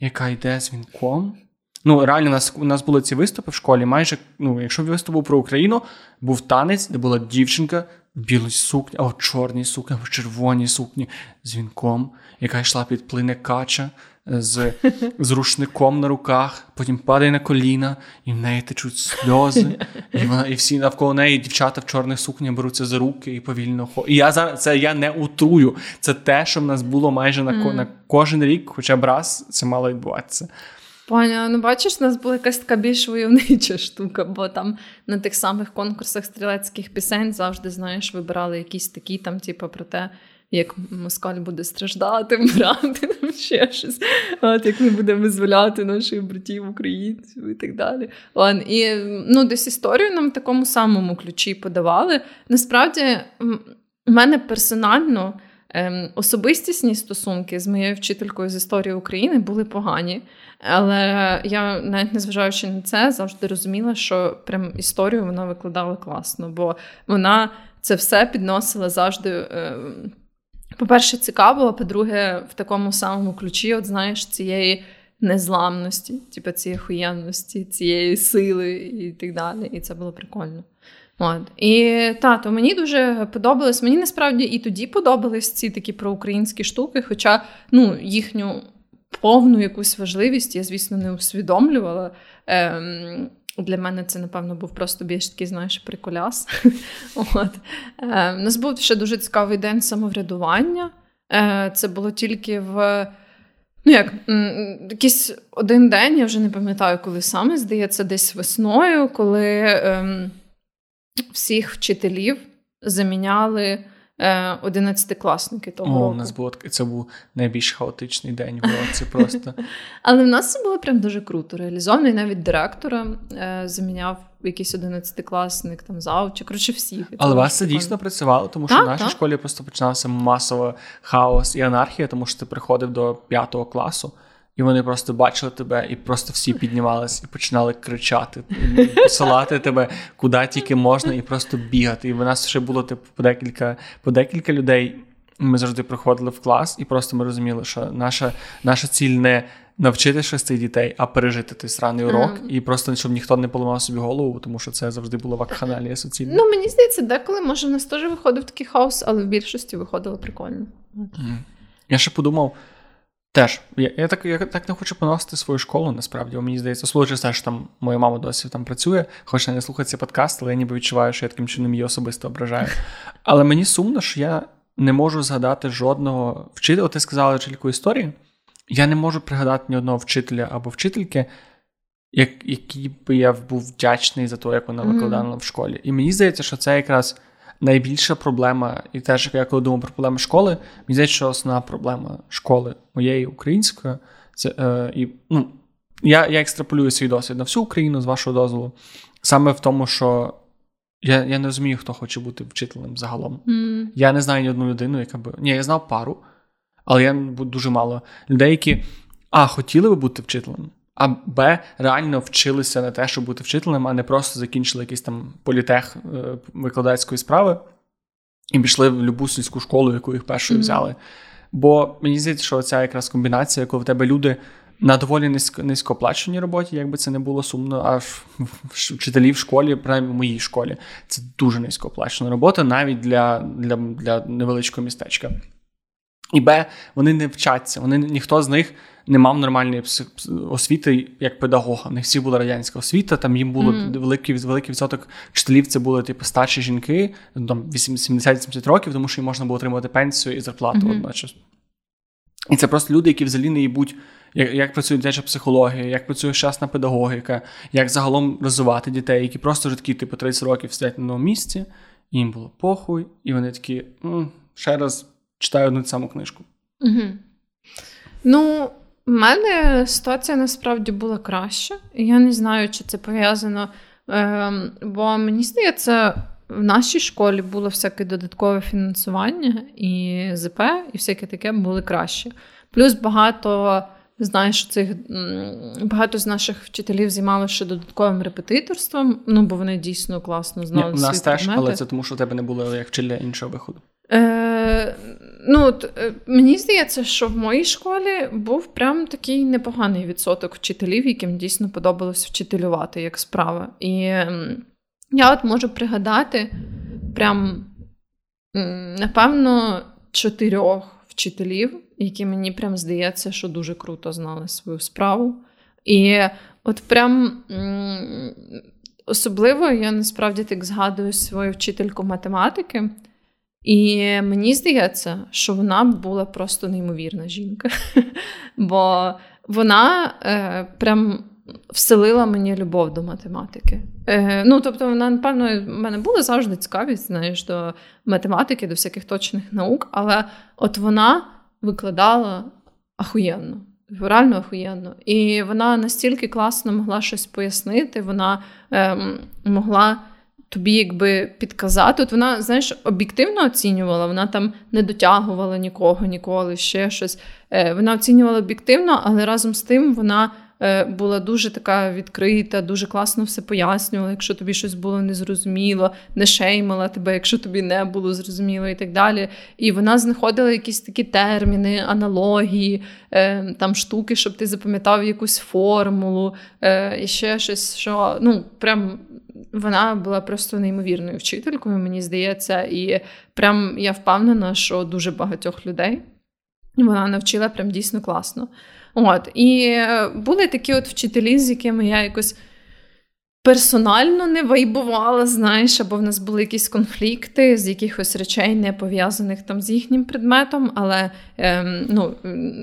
яка йде з вінком. Ну, реально, у нас у нас були ці виступи в школі. Майже, ну, якщо виступ був про Україну, був танець, де була дівчинка в білій сукні, а в чорній сукні, в червоній сукні з вінком, яка йшла під плине кача з <laughs> з рушником на руках, потім падає на коліна, і в неї течуть сльози. І вона, і всі навколо неї дівчата в чорних сукнях беруться за руки і повільно ходять. І я зараз це я не утрую. Це те, що в нас було майже на, mm. на кожен рік, хоча б раз це мало відбуватися. Поня, ну бачиш, у нас була якась така більш войовнича штука, бо там на тих самих конкурсах стрілецьких пісень завжди, знаєш, вибирали якісь такі там, типу, про те, як москаль буде страждати, <laughs> вмирати, там ще щось. От як ми будемо визволяти наших братів українців і так далі. Ладно, І ну, десь історію нам в такому самому ключі подавали. Насправді, в мене персонально. Ем, особистісні стосунки з моєю вчителькою з історії України були погані, але я, навіть незважаючи на це, завжди розуміла, що прям історію вона викладала класно, бо вона це все підносила завжди. Ем, по-перше, цікаво, а по-друге, в такому самому ключі, от знаєш, цієї незламності, типу цієї хуєнності, цієї сили і так далі. І це було прикольно. От. І тато, мені дуже подобалось. Мені насправді і тоді подобались ці такі проукраїнські штуки, хоча ну, їхню повну якусь важливість я, звісно, не усвідомлювала. Ем, для мене це, напевно, був просто більш такий, знаєш, приколяс. <laughs> От. Е, У нас був ще дуже цікавий день самоврядування. Е, Це було тільки в. Ну, як, якийсь один день, я вже не пам'ятаю, коли саме, здається, десь весною, коли ем, всіх вчителів заміняли одинадцятикласники того О, року. у нас було це був найбільш хаотичний день в році. Просто <laughs> Але в нас це було прям дуже круто реалізовано. І навіть директора е, заміняв якийсь одинадцятикласник, там завчик, коротше, всіх. Але вас це дійсно працювало, тому що Так, в нашій так. школі просто починався масово хаос і анархія, тому що ти приходив до п'ятого класу. І вони просто бачили тебе, і просто всі піднімались і починали кричати, посилати тебе куди тільки можна, і просто бігати. І в нас ще було типу по декілька, по декілька людей. Ми завжди приходили в клас, і просто ми розуміли, що наша, наша ціль не навчити цих дітей, а пережити той сраний урок, Мгм. і просто щоб ніхто не поламав собі голову, тому що це завжди була вакханалія суцільна. Ну, мені здається, деколи може в нас теж виходив такий хаос, але в більшості виходило прикольно. Я ще подумав. Теж, я, я, так, я так не хочу поносити свою школу, насправді. Бо Мені здається, особливо через те, що там моя мама досі там працює, хоче не слухати цей подкаст, але я ніби відчуваю, що я таким чином її особисто ображаю. Але мені сумно, що я не можу згадати жодного вчителя. Ти сказала вчительку історії. Я не можу пригадати ні одного вчителя або вчительки, як, який би я був вдячний за те, як вона викладала в школі. І мені здається, що це якраз найбільша проблема, і теж я коли думав про проблеми школи, мені здається, що основна проблема школи моєї української, це е, і ну, я, я екстраполюю свій досвід на всю Україну з вашого дозволу, саме в тому, що я, я не розумію, хто хоче бути вчителем загалом. М. Я не знаю ні одну людину, яка би. Ні, я знав пару, але я дуже мало людей, які А, хотіли би бути вчителем, а Б, реально вчилися на те, щоб бути вчителем, а не просто закінчили якийсь там політех е, викладацької справи і пішли в любу сільську школу, яку їх першою Мгм. взяли. Бо мені здається, що ця якраз комбінація, коли в тебе люди. На доволі низько, низькооплаченій роботі, як би це не було сумно, а вчителі в школі, принаймні в моїй школі, це дуже низькооплачена робота, навіть для, для, для невеличкого містечка. І Б, вони не вчаться. Вони ніхто з них не мав нормальної освіти як педагога. Них всі була радянська освіта. Там їм було Мгм. великий, великий відсоток вчителів. Це були типу старші жінки, там 80-70 років, тому що їм можна було отримати пенсію і зарплату Мгм. одночасно. І це просто люди, які взагалі не їбуть, як, як працює дитяча психологія, як працює щасна педагогіка, як загалом розвивати дітей, які просто вже такі, типу, 30 років сидять на одному місці, і їм було похуй, і вони такі, «М, ще раз читаю одну саму книжку. Угу. Ну, в мене ситуація насправді була краща. Я не знаю, чи це пов'язано. Ем, бо мені здається, в нашій школі було всяке додаткове фінансування, і ЗП, і всяке таке були краще. Плюс багато. Знаєш, цих багато з наших вчителів займалося ще додатковим репетиторством, ну бо вони дійсно класно Ні, знали у нас свої теж, предмети. але це тому, що у тебе не було як вчителя іншого виходу. Е, ну, от, е, мені здається, що в моїй школі був прям такий непоганий відсоток вчителів, яким дійсно подобалось вчителювати як справа. І я от можу пригадати прям, напевно, чотирьох вчителів, які мені прям здається, що дуже круто знали свою справу. І от прям. Особливо я насправді так згадую свою вчительку математики, і мені здається, що вона була просто неймовірна жінка. <laughs> Бо вона е, прям вселила мені любов до математики. Е, ну, тобто, вона, напевно, в мене була завжди цікавість, знаєш, до математики, до всяких точних наук, але от вона викладала ахуєнно. Реально ахуєнно. І вона настільки класно могла щось пояснити, вона ем, могла тобі якби підказати. От вона, знаєш, об'єктивно оцінювала, вона там не дотягувала нікого ніколи, ще щось. Е, вона оцінювала об'єктивно, але разом з тим вона е, була дуже така відкрита, дуже класно все пояснювала, якщо тобі щось було незрозуміло, не шеймала тебе, якщо тобі не було зрозуміло і так далі. І вона знаходила якісь такі терміни, аналогії, е, там штуки, щоб ти запам'ятав якусь формулу, і ще щось, що ну, прям вона була просто неймовірною вчителькою, мені здається, і прям я впевнена, що дуже багатьох людей вона навчила прям дійсно класно. От, і е, були такі от вчителі, з якими я якось персонально не вайбувала, знаєш, або в нас були якісь конфлікти з якихось речей, не пов'язаних там з їхнім предметом, але ем, ну,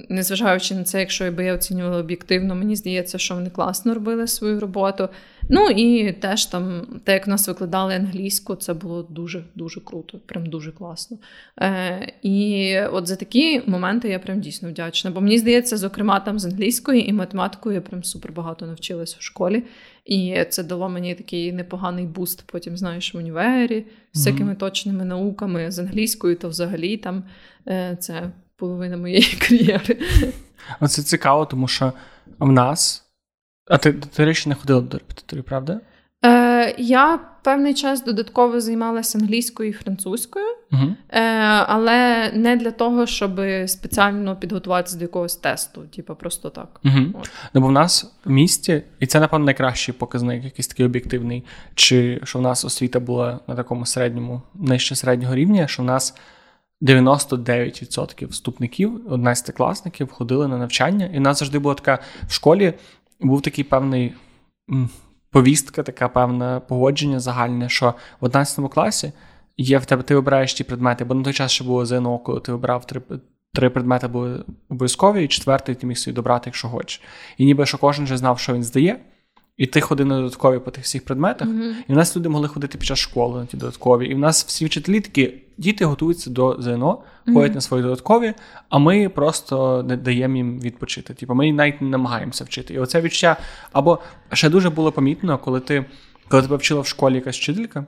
незважаючи на це, якщо я оцінювала об'єктивно, мені здається, що вони класно робили свою роботу. Ну і теж там, те, як нас викладали англійську, це було дуже дуже круто, прям дуже класно. Е, І от за такі моменти я прям дійсно вдячна. Бо мені здається, зокрема, там з англійської і математикою я прям супер багато навчилася в школі. І це дало мені такий непоганий буст. Потім знаєш в універі з всякими mm-hmm. точними науками з англійською, то взагалі там е, це половина моєї <laughs> кар'єри. Це цікаво, тому що в нас. А ти, ти речі не ходила до репетиторів, правда? Е, Я певний час додатково займалася англійською і французькою, угу. е, але не для того, щоб спеціально підготуватися до якогось тесту, типу просто так. Угу. Ну, бо в нас в місті, і це, напевно, найкращий показник, якийсь такий об'єктивний, чи що в нас освіта була на такому середньому, нижче середнього рівня, що в нас 99% вступників, 11-класників ходили на навчання, і в нас завжди була така в школі був такий певний повістка, така певне погодження загальне, що в 11 класі є в тебе, ти обираєш ті предмети, бо на той час ще було ЗНО, коли ти обрав три три предмети були обов'язкові, і четвертий ти міг собі добрати, якщо хочеш. І ніби що кожен вже знав, що він здає. І ти ходив на додаткові по тих всіх предметах, mm-hmm. і в нас люди могли ходити під час школи на ті додаткові. І в нас всі вчителі такі діти готуються до ЗНО, mm-hmm. ходять на свої додаткові, а ми просто не даємо їм відпочити. Типу, ми навіть не намагаємося вчити. І оце відчуття. Або ще дуже було помітно, коли ти коли тебе вчила в школі якась вчителька,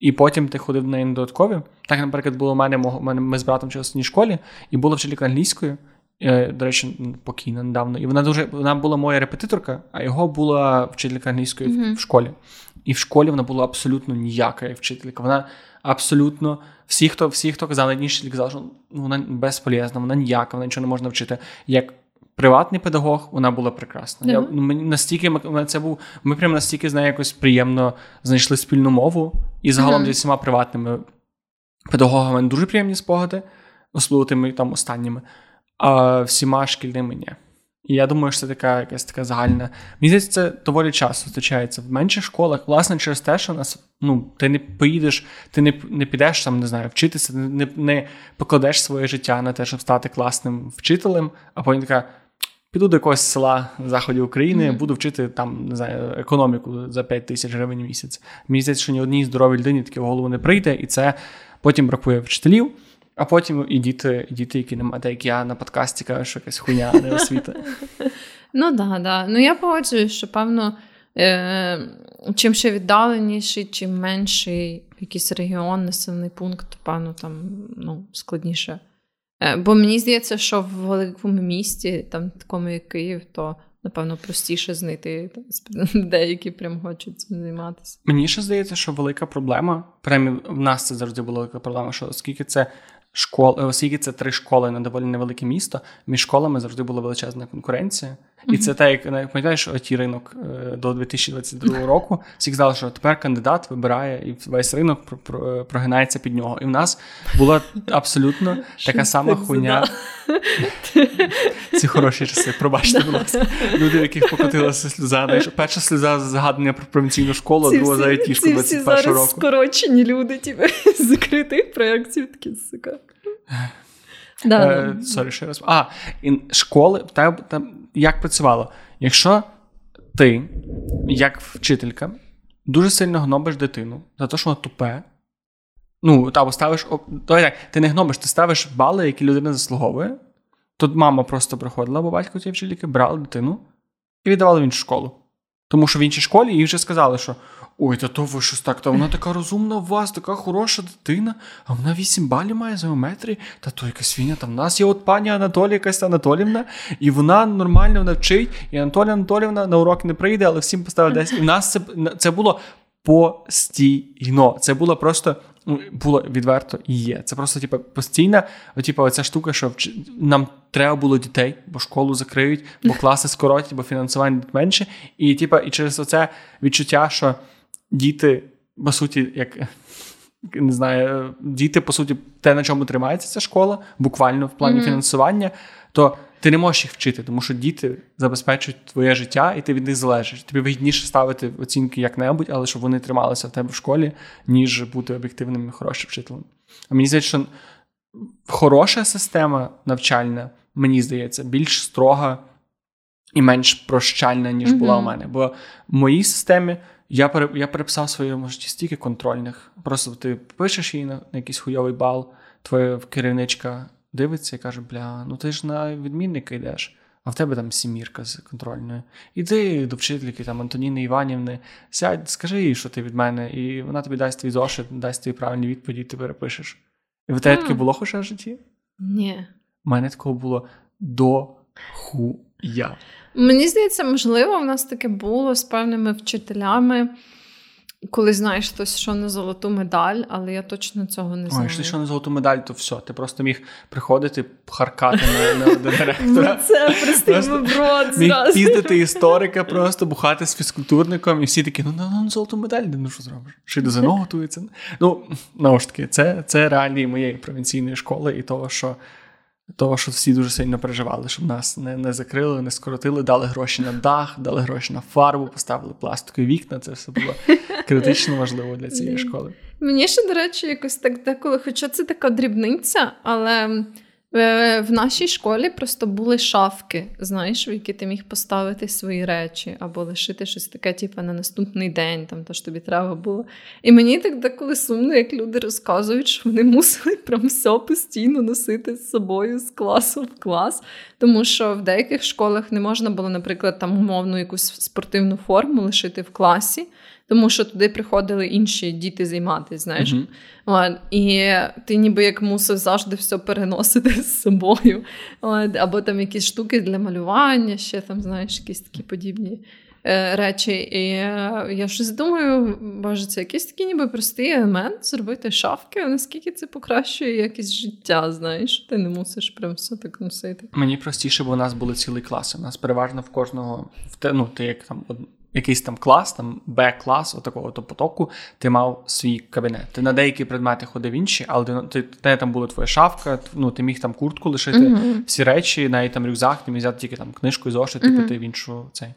і потім ти ходив на неї на додаткові. Так, наприклад, було у мене, ми з братом в одній школі, і була вчителька англійської. Е, до речі, покійна недавно. І вона дуже вона була моя репетиторка, а його була вчителька англійської mm-hmm. в школі. І в школі вона була абсолютно ніяка як вчителька. Вона абсолютно всі, хто всі, хто казали, раніше казали, що вона безполезна, вона ніяка, вона нічого не можна вчити. Як приватний педагог, вона була прекрасна. Mm-hmm. Я, ну, мені настільки це був. Ми прямо настільки з нею якось приємно знайшли спільну мову, і загалом зі всіма приватними педагогами дуже приємні спогади, особливо тими там останніми а всіма шкільними ні. І я думаю, що це така якась така загальна. Мені здається, це доволі часто зустрічається в менших школах, власне, через те, що нас ну, ти не поїдеш, ти не не підеш там, не знаю, вчитися, не не покладеш своє життя на те, щоб стати класним вчителем, а потім така. Піду до якогось села на заході України, mm-hmm. буду вчити там не знаю, економіку за 5 тисяч гривень в місяць. Мені здається, що ні одній здоровій людині таке в голову не прийде, і це потім бракує вчителів. А потім і діти, і діти, які немає, як я на подкасті кажу, що якась хуйня, не освіта. <laughs> Ну да, да. Ну я погоджуюсь, що певно, е- чим ще віддаленіший, чим менший якийсь регіон, населений пункт, то певно там ну, складніше. Е- бо мені здається, що в великому місті, там такому як Київ, то. Напевно, простіше знайти людей, <laughs> які прям хочуть цим займатися. Мені ще здається, що велика проблема, принаймні в нас це завжди була велика проблема, що оскільки це школ, оскільки це три школи на доволі невелике місто, між школами завжди була величезна конкуренція. І mm-hmm. це те, як пам'ятаєш, оті ринок е, до 2022 року. Всі казали, що тепер кандидат вибирає і весь ринок прогинається під нього. І в нас була абсолютно <laughs> така сама хуйня. Ці хороші часи, пробачте, будь ласка. Люди, яких покотилася сльоза. Перша сльоза згадування про провінційну школу, друга за айтішку 21 року. Скорочені люди, типу, <laughs> з закритих проєктів, такі сука. Да. Сорі, ще раз. А, і школи там, там як працювало? Якщо ти, як вчителька, дуже сильно гнобиш дитину за те, що вона тупе. Ну, або ставиш. Давай так, ти не гнобиш, ти ставиш бали, які людина заслуговує. Тут мама просто приходила, бо батько цієї вчительки, брала дитину і віддавала в іншу школу. Тому що в іншій школі їй вже сказали, що Ой, та то ви щось так, та вона така розумна у вас, така хороша дитина, а вона 8 балів має з геометрії, та то якась свиня, там в нас є от пані Анатолія якась Анатолівна, і вона нормально навчить, і Анатолія Анатолівна на урок не прийде, але всім поставить 10. І в нас це це було постійно. Це було просто ну, було відверто і є. Це просто типу, постійна, типу, оця штука, що нам треба було дітей, бо школу закриють, бо класи скоротять, бо фінансування менше. І типу, і через оце відчуття, що діти, по суті, як. Не знаю, діти, по суті, те, на чому тримається ця школа, буквально в плані mm-hmm. фінансування, то ти не можеш їх вчити, тому що діти забезпечують твоє життя, і ти від них залежиш. Тобі вигідніше ставити оцінки як-небудь, але щоб вони трималися в тебе в школі, ніж бути об'єктивним і хорошим вчителем. А мені здається, що хороша система навчальна, мені здається, більш строга і менш прощальна, ніж була mm-hmm. у мене. Бо в моїй системі я пере, я переписав свої може, стільки контрольних. Просто ти пишеш її на, на якийсь хуйовий бал, твоя керівничка дивиться і каже: Бля, ну ти ж на відмінника йдеш. А в тебе там сімірка з контрольною. Іди до вчительки там Антоніни Іванівни, сядь, скажи їй, що ти від мене, і вона тобі дасть твій зошит, дасть тобі правильні відповіді, ти перепишеш. І в тебе таке було хоча в житті? Ні. У мене такого було до хуя. Мені здається, можливо, в нас таке було з певними вчителями. Коли знаєш хтось, що на золоту медаль, але я точно цього не знаю. Ой, якщо що на золоту медаль, то все. Ти просто міг приходити, харкати на, на директора. <laughs> Це просто Міг піздити історика, просто бухати з фізкультурником, і всі такі, ну на ну, золоту медаль, ну що зробиш? Чи до ЗНО готується? Ну, знову ж таки, це це реалії моєї провінційної школи і того, що того, що всі дуже сильно переживали, щоб нас не не закрили, не скоротили, дали гроші на дах, дали гроші на фарбу, поставили пластикові вікна. Це все було критично важливо для цієї школи. Мені ще, до речі, якось так деколи, хоча це така дрібниця, але в нашій школі просто були шафки, знаєш, в які ти міг поставити свої речі або лишити щось таке, типу, на наступний день, там то ж тобі треба було. І мені так деколи сумно, як люди розказують, що вони <laughs> мусили прям все постійно носити з собою з класу в клас. Тому що в деяких школах не можна було, наприклад, там умовну якусь спортивну форму лишити в класі тому що туди приходили інші діти займатися, знаєш. Uh-huh. От, І ти ніби як мусив завжди все переносити з собою. От, Або там якісь штуки для малювання, ще там, знаєш, якісь такі подібні. Е, речі, і я щось думаю, боже, це якийсь такий ніби простий елемент зробити шафки, наскільки це покращує якість життя, знаєш, ти не мусиш прям все так носити. Мені простіше, бо у нас були цілі класи. У нас переважно в кожного в те, ну, ти як там якийсь там клас, там Б-клас, отакого то потоку, ти мав свій кабінет. Ти на деякі предмети ходив інші, але ти, ти там була твоя шафка, ну ти міг там куртку лишити, mm-hmm. всі речі, навіть там рюкзак, ти міг взяти тільки там книжку і зошит, mm-hmm. піти в іншу цей.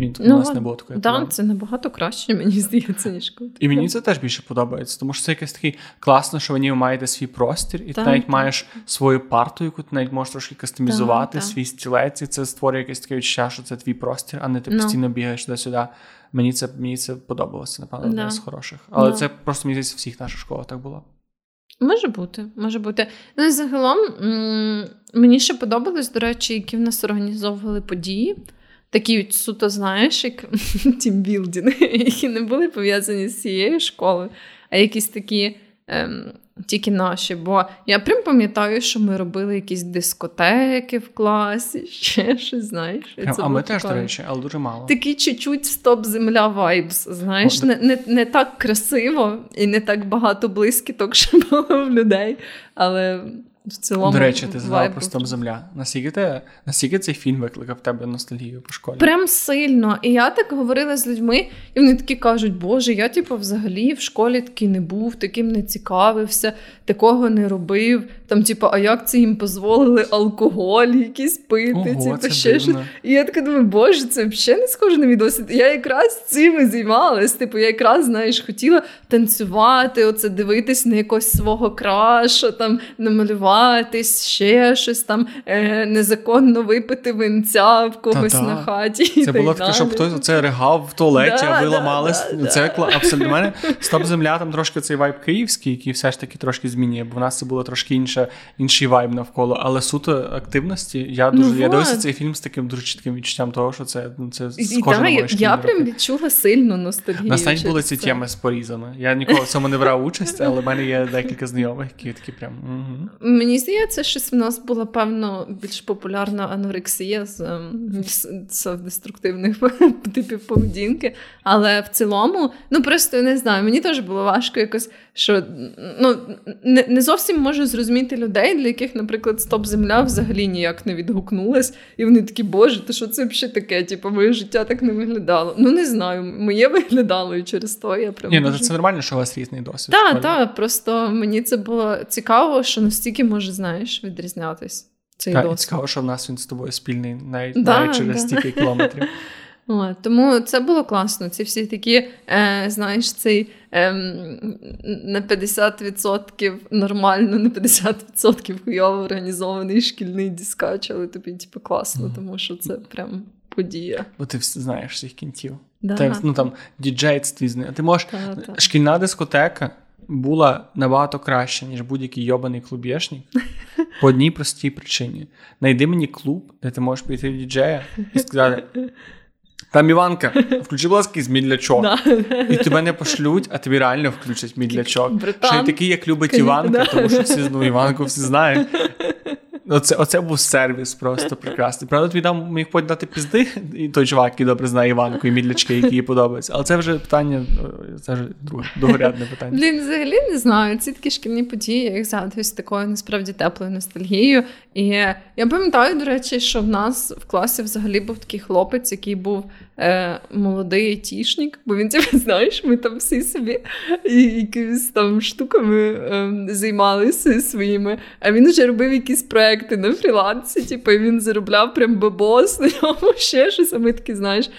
Він ну, у нас не було такої да, це набагато краще, мені здається, ніж коли. І мені це теж більше подобається, тому що це якесь такий класно, що ви маєте свій простір, і так, ти навіть так. маєш свою парту, яку ти навіть можеш трошки кастомізувати, так, свій стілець, і це створює якесь таке відчуття, що це твій простір, а не ти no. Ну. постійно бігаєш туди-сюди. Мені це мені це подобалося, напевно, одне no. з хороших. Але no. це просто мені здається, всіх наших школах так було. Може бути, може бути. Ну, загалом мені ще подобалось, до речі, які в нас організовували події такі суто, знаєш, як <laughs> тімбілдинги, які не були пов'язані з цією школою, а якісь такі. Ем, тільки наші, бо я прям пам'ятаю, що ми робили якісь дискотеки в класі, <laughs> ще щось, знаєш. Прям, а ми теж, до речі, але дуже мало. Такий чуть-чуть стоп земля вайбс, знаєш, О, не, не не, так красиво і не так багато блискіток, <laughs> що було в людей. Але в цілому. До речі, ти згадала про «Стоп земля. Наскільки ти, наскільки цей фільм викликав в тебе ностальгію по школі? Прям сильно. І я так говорила з людьми, і вони такі кажуть, Боже, я типу, взагалі в школі такий не був, таким не цікавився, такого не робив. Там, типу, а як це їм дозволили алкоголь, якісь пити, Ого, типу, ще щось. І я така думаю, боже, це взагалі не схоже на відосі. Я якраз цим і займалась. Типу, я якраз, знаєш, хотіла танцювати, оце дивитись на якогось свого краша, там намалюватись, ще щось там е, незаконно випити винця в когось Та-та. на хаті. Це було таке, щоб хтось це ригав в туалеті, да, а ви да, ламались. Да, це абсолютно мене. Стоп земля, там трошки цей вайб київський, який все ж таки трошки змінює, бо в нас це було трошки інше інший вайб навколо. Але суто активності, я дуже ну, я дивився цей фільм з таким дуже чітким відчуттям того, що це ну, це схоже на Я, я прям відчула сильну ностальгію. На сайті були ці теми з порізами. Я ніколи в цьому не брав участь, але в мене є декілька знайомих, які такі прям. Угу. Мені здається, що в нас була певно більш популярна анорексія з, ем, з деструктивних <laughs> типів поведінки. Але в цілому, ну просто не знаю, мені теж було важко якось, що ну, не, не зовсім можу зрозуміти людей, для яких, наприклад, стоп земля взагалі ніяк не відгукнулась, і вони такі, боже, то що це взагалі таке? Типу, моє життя так не виглядало. Ну не знаю, моє <laughs> виглядало і через то я прям. Ні, ну це нормально, що у вас різний досвід. Так, так, просто мені це було цікаво, що настільки може, знаєш, відрізнятись. Цей так, досвід. Цікаво, що в нас він з тобою спільний навіть, да, навіть через да. стільки кілометрів. <laughs> О, тому це було класно. Ці всі такі, е, знаєш, цей ем, на 50% нормально, на 50% хуйово організований шкільний дискач, але тобі типу, класно, mm. тому що це прям подія. Бо ти знаєш всіх кінців. Да. Так, ну там діджейство. Ти можеш та, та. шкільна дискотека була набагато краще, ніж будь-який йобаний клубєшник. По одній простій причині. Найди мені клуб, де ти можеш піти в діджея і сказати. Там Іванка, включи, будь ласка, мідлячок. І тебе не пошлють, а тобі реально включать мідлячок. Ще й такий, як любить Іванка, тому що всі ну, Іванку всі знають. Оце оце був сервіс просто <laughs> прекрасний. Правда, тобі там міг подати пізди, і той чувак, який добре знає Іванку і мідлячки, які їй подобаються. Але це вже питання, це вже друге, другорядне питання. Блін, взагалі не знаю. Ці такі шкільні події, я їх згадую з такою насправді теплою ностальгією. І я пам'ятаю, до речі, що в нас в класі взагалі був такий хлопець, який був е, молодий айтішник, бо він тебе <laughs> знаєш, ми там всі собі якимись там штуками е, займалися своїми, а він вже робив якісь проекти на фрілансі, типу, і він заробляв прям бабос на ньому <laughs> ще щось, а ми такі, знаєш,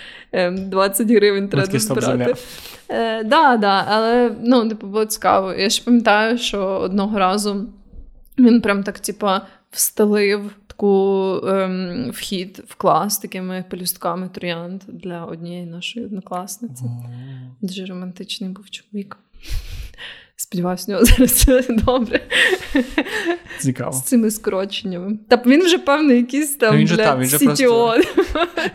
20 ем, гривень треба збирати. Е, да, да, але ну, типу, було цікаво. Я ж пам'ятаю, що одного разу він прям так, типа, встелив таку ем, вхід в клас такими пелюстками троянд для однієї нашої однокласниці. Дуже романтичний був чоловік. Сподіваюся, у нього зараз все добре. Цікаво. З цими скороченнями. Та він вже, певно, якийсь там він же, там, він же просто...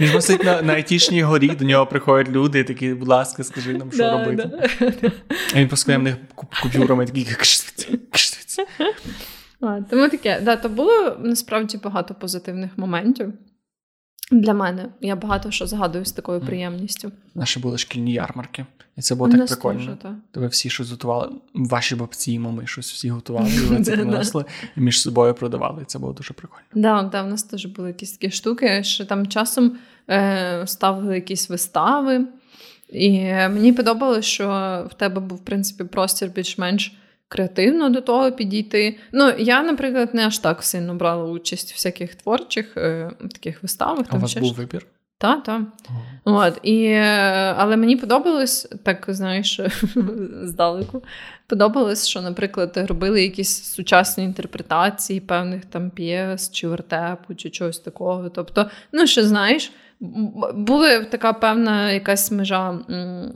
Він сидить на на айтішній горі, до нього приходять люди і такі, будь ласка, скажи нам, що да, робити. Да. А він просто них купюрами такий кшвиць. Тому таке, да, то було насправді багато позитивних моментів. Для мене я багато що згадую з такою приємністю. Наші були шкільні ярмарки, і це було так Нас прикольно. Дуже, Ви всі щось готували. Ваші бабці і мами щось всі готували, <laughs> і ви це принесли і між собою продавали. І це було дуже прикольно. Да, да, в нас теж були якісь такі штуки, що там часом е, ставили якісь вистави, і мені подобалося, що в тебе був в принципі простір більш-менш креативно до того підійти. Ну, я, наприклад, не аж так сильно брала участь в всяких творчих е, таких виставах. А у вас був вибір? Так, так. От, і, Але мені подобалось, так знаєш, <laughs> здалеку, подобалось, що, наприклад, робили якісь сучасні інтерпретації певних там п'єс, чи вертепу, чи чогось такого. Тобто, ну, що знаєш, була така певна якась межа,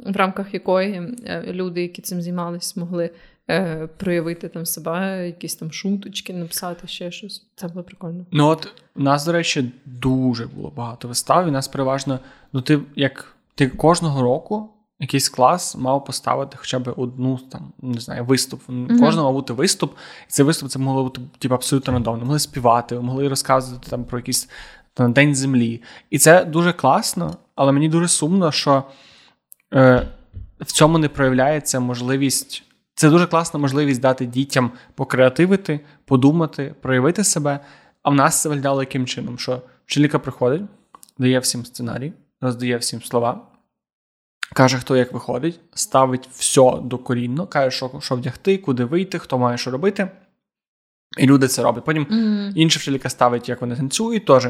в рамках якої е, люди, які цим займалися, могли е, проявити там себе, якісь там шуточки, написати ще щось. Це було прикольно. Ну от у нас, до речі, дуже було багато вистав. І нас переважно, ну ти як ти кожного року. Якийсь клас мав поставити хоча б одну там, не знаю, виступ. Mm-hmm. Кожного мав бути виступ, і цей виступ це могло бути типу, абсолютно рандомно. Могли співати, могли розказувати там про якийсь там, День землі. І це дуже класно, але мені дуже сумно, що е, в цьому не проявляється можливість це дуже класна можливість дати дітям покреативити, подумати, проявити себе. А в нас це виглядало яким чином, що вчителька приходить, дає всім сценарій, роздає всім слова, каже, хто як виходить, ставить все докорінно, каже, що що вдягти, куди вийти, хто має що робити. І люди це роблять. Потім mm-hmm. інша вчителька ставить, як вони танцюють, теж.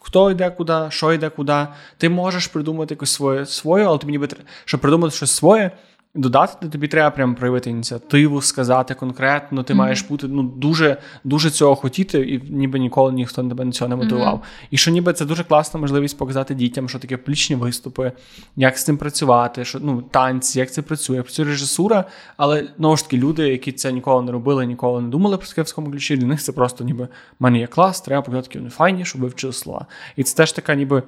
Хто йде куди, що йде куди. Ти можеш придумати якось своє, своє, але тобі ніби щоб придумати щось своє, Додати тобі треба прямо проявити ініціативу, сказати конкретно, ти mm-hmm. маєш бути ну дуже дуже цього хотіти, і ніби ніколи ніхто тебе на цього не мотивував. Mm-hmm. І що ніби це дуже класна можливість показати дітям, що таке публічні виступи, як з цим працювати, що ну танці, як це працює, працює режисура, але знову ж таки люди, які це ніколи не робили, ніколи не думали про таке ключі, для них це просто ніби в мене є клас, треба показати, вони файні, щоб ви вчили слова. І це теж така, ніби.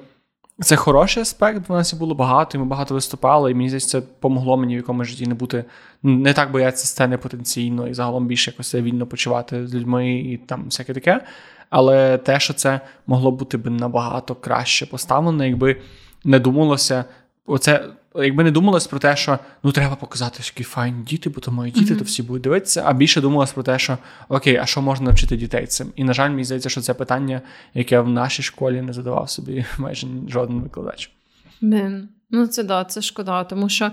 Це хороший аспект, бо в нас було багато, і ми багато виступали, і мені здається, це допомогло мені в якомусь житті не бути не так боятися сцени потенційно і загалом більше якось вільно почувати з людьми і там всяке таке. Але те, що це могло бути б набагато краще поставлено, якби не думалося, оце якби не думалось про те, що ну треба показати, які файні діти, бо то мої діти, mm-hmm. то всі будуть дивитися. А більше думалось про те, що окей, а що можна навчити дітей цим? І на жаль, мені здається, що це питання, яке в нашій школі не задавав собі <laughs> майже жоден викладач. Мен. Ну це да, це шкода, тому що.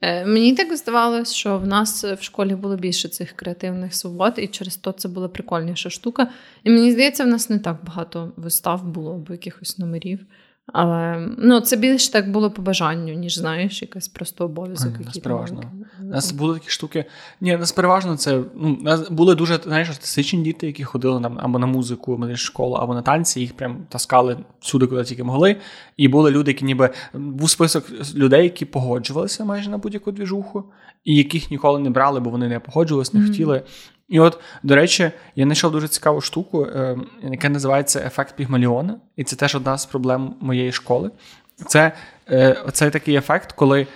Е, мені так здавалося, що в нас в школі було більше цих креативних свобод, і через то це була прикольніша штука. І мені здається, в нас не так багато вистав було або якихось номерів. Але ну, це більше так було по бажанню, ніж знаєш, якась просто обов'язок. У нас переважно. У нас були такі штуки. Ні, нас переважно це. Ну, нас були дуже знаєш, артистичні діти, які ходили там або на музику, або на школу, або на танці, їх прям таскали всюди, куди тільки могли. І були люди, які ніби був список людей, які погоджувалися майже на будь-яку двіжуху, і яких ніколи не брали, бо вони не погоджувалися, не mm-hmm. хотіли. І от, до речі, я знайшов дуже цікаву штуку, е, яка називається ефект Пігмаліона, і це теж одна з проблем моєї школи. Це е, цей такий ефект, коли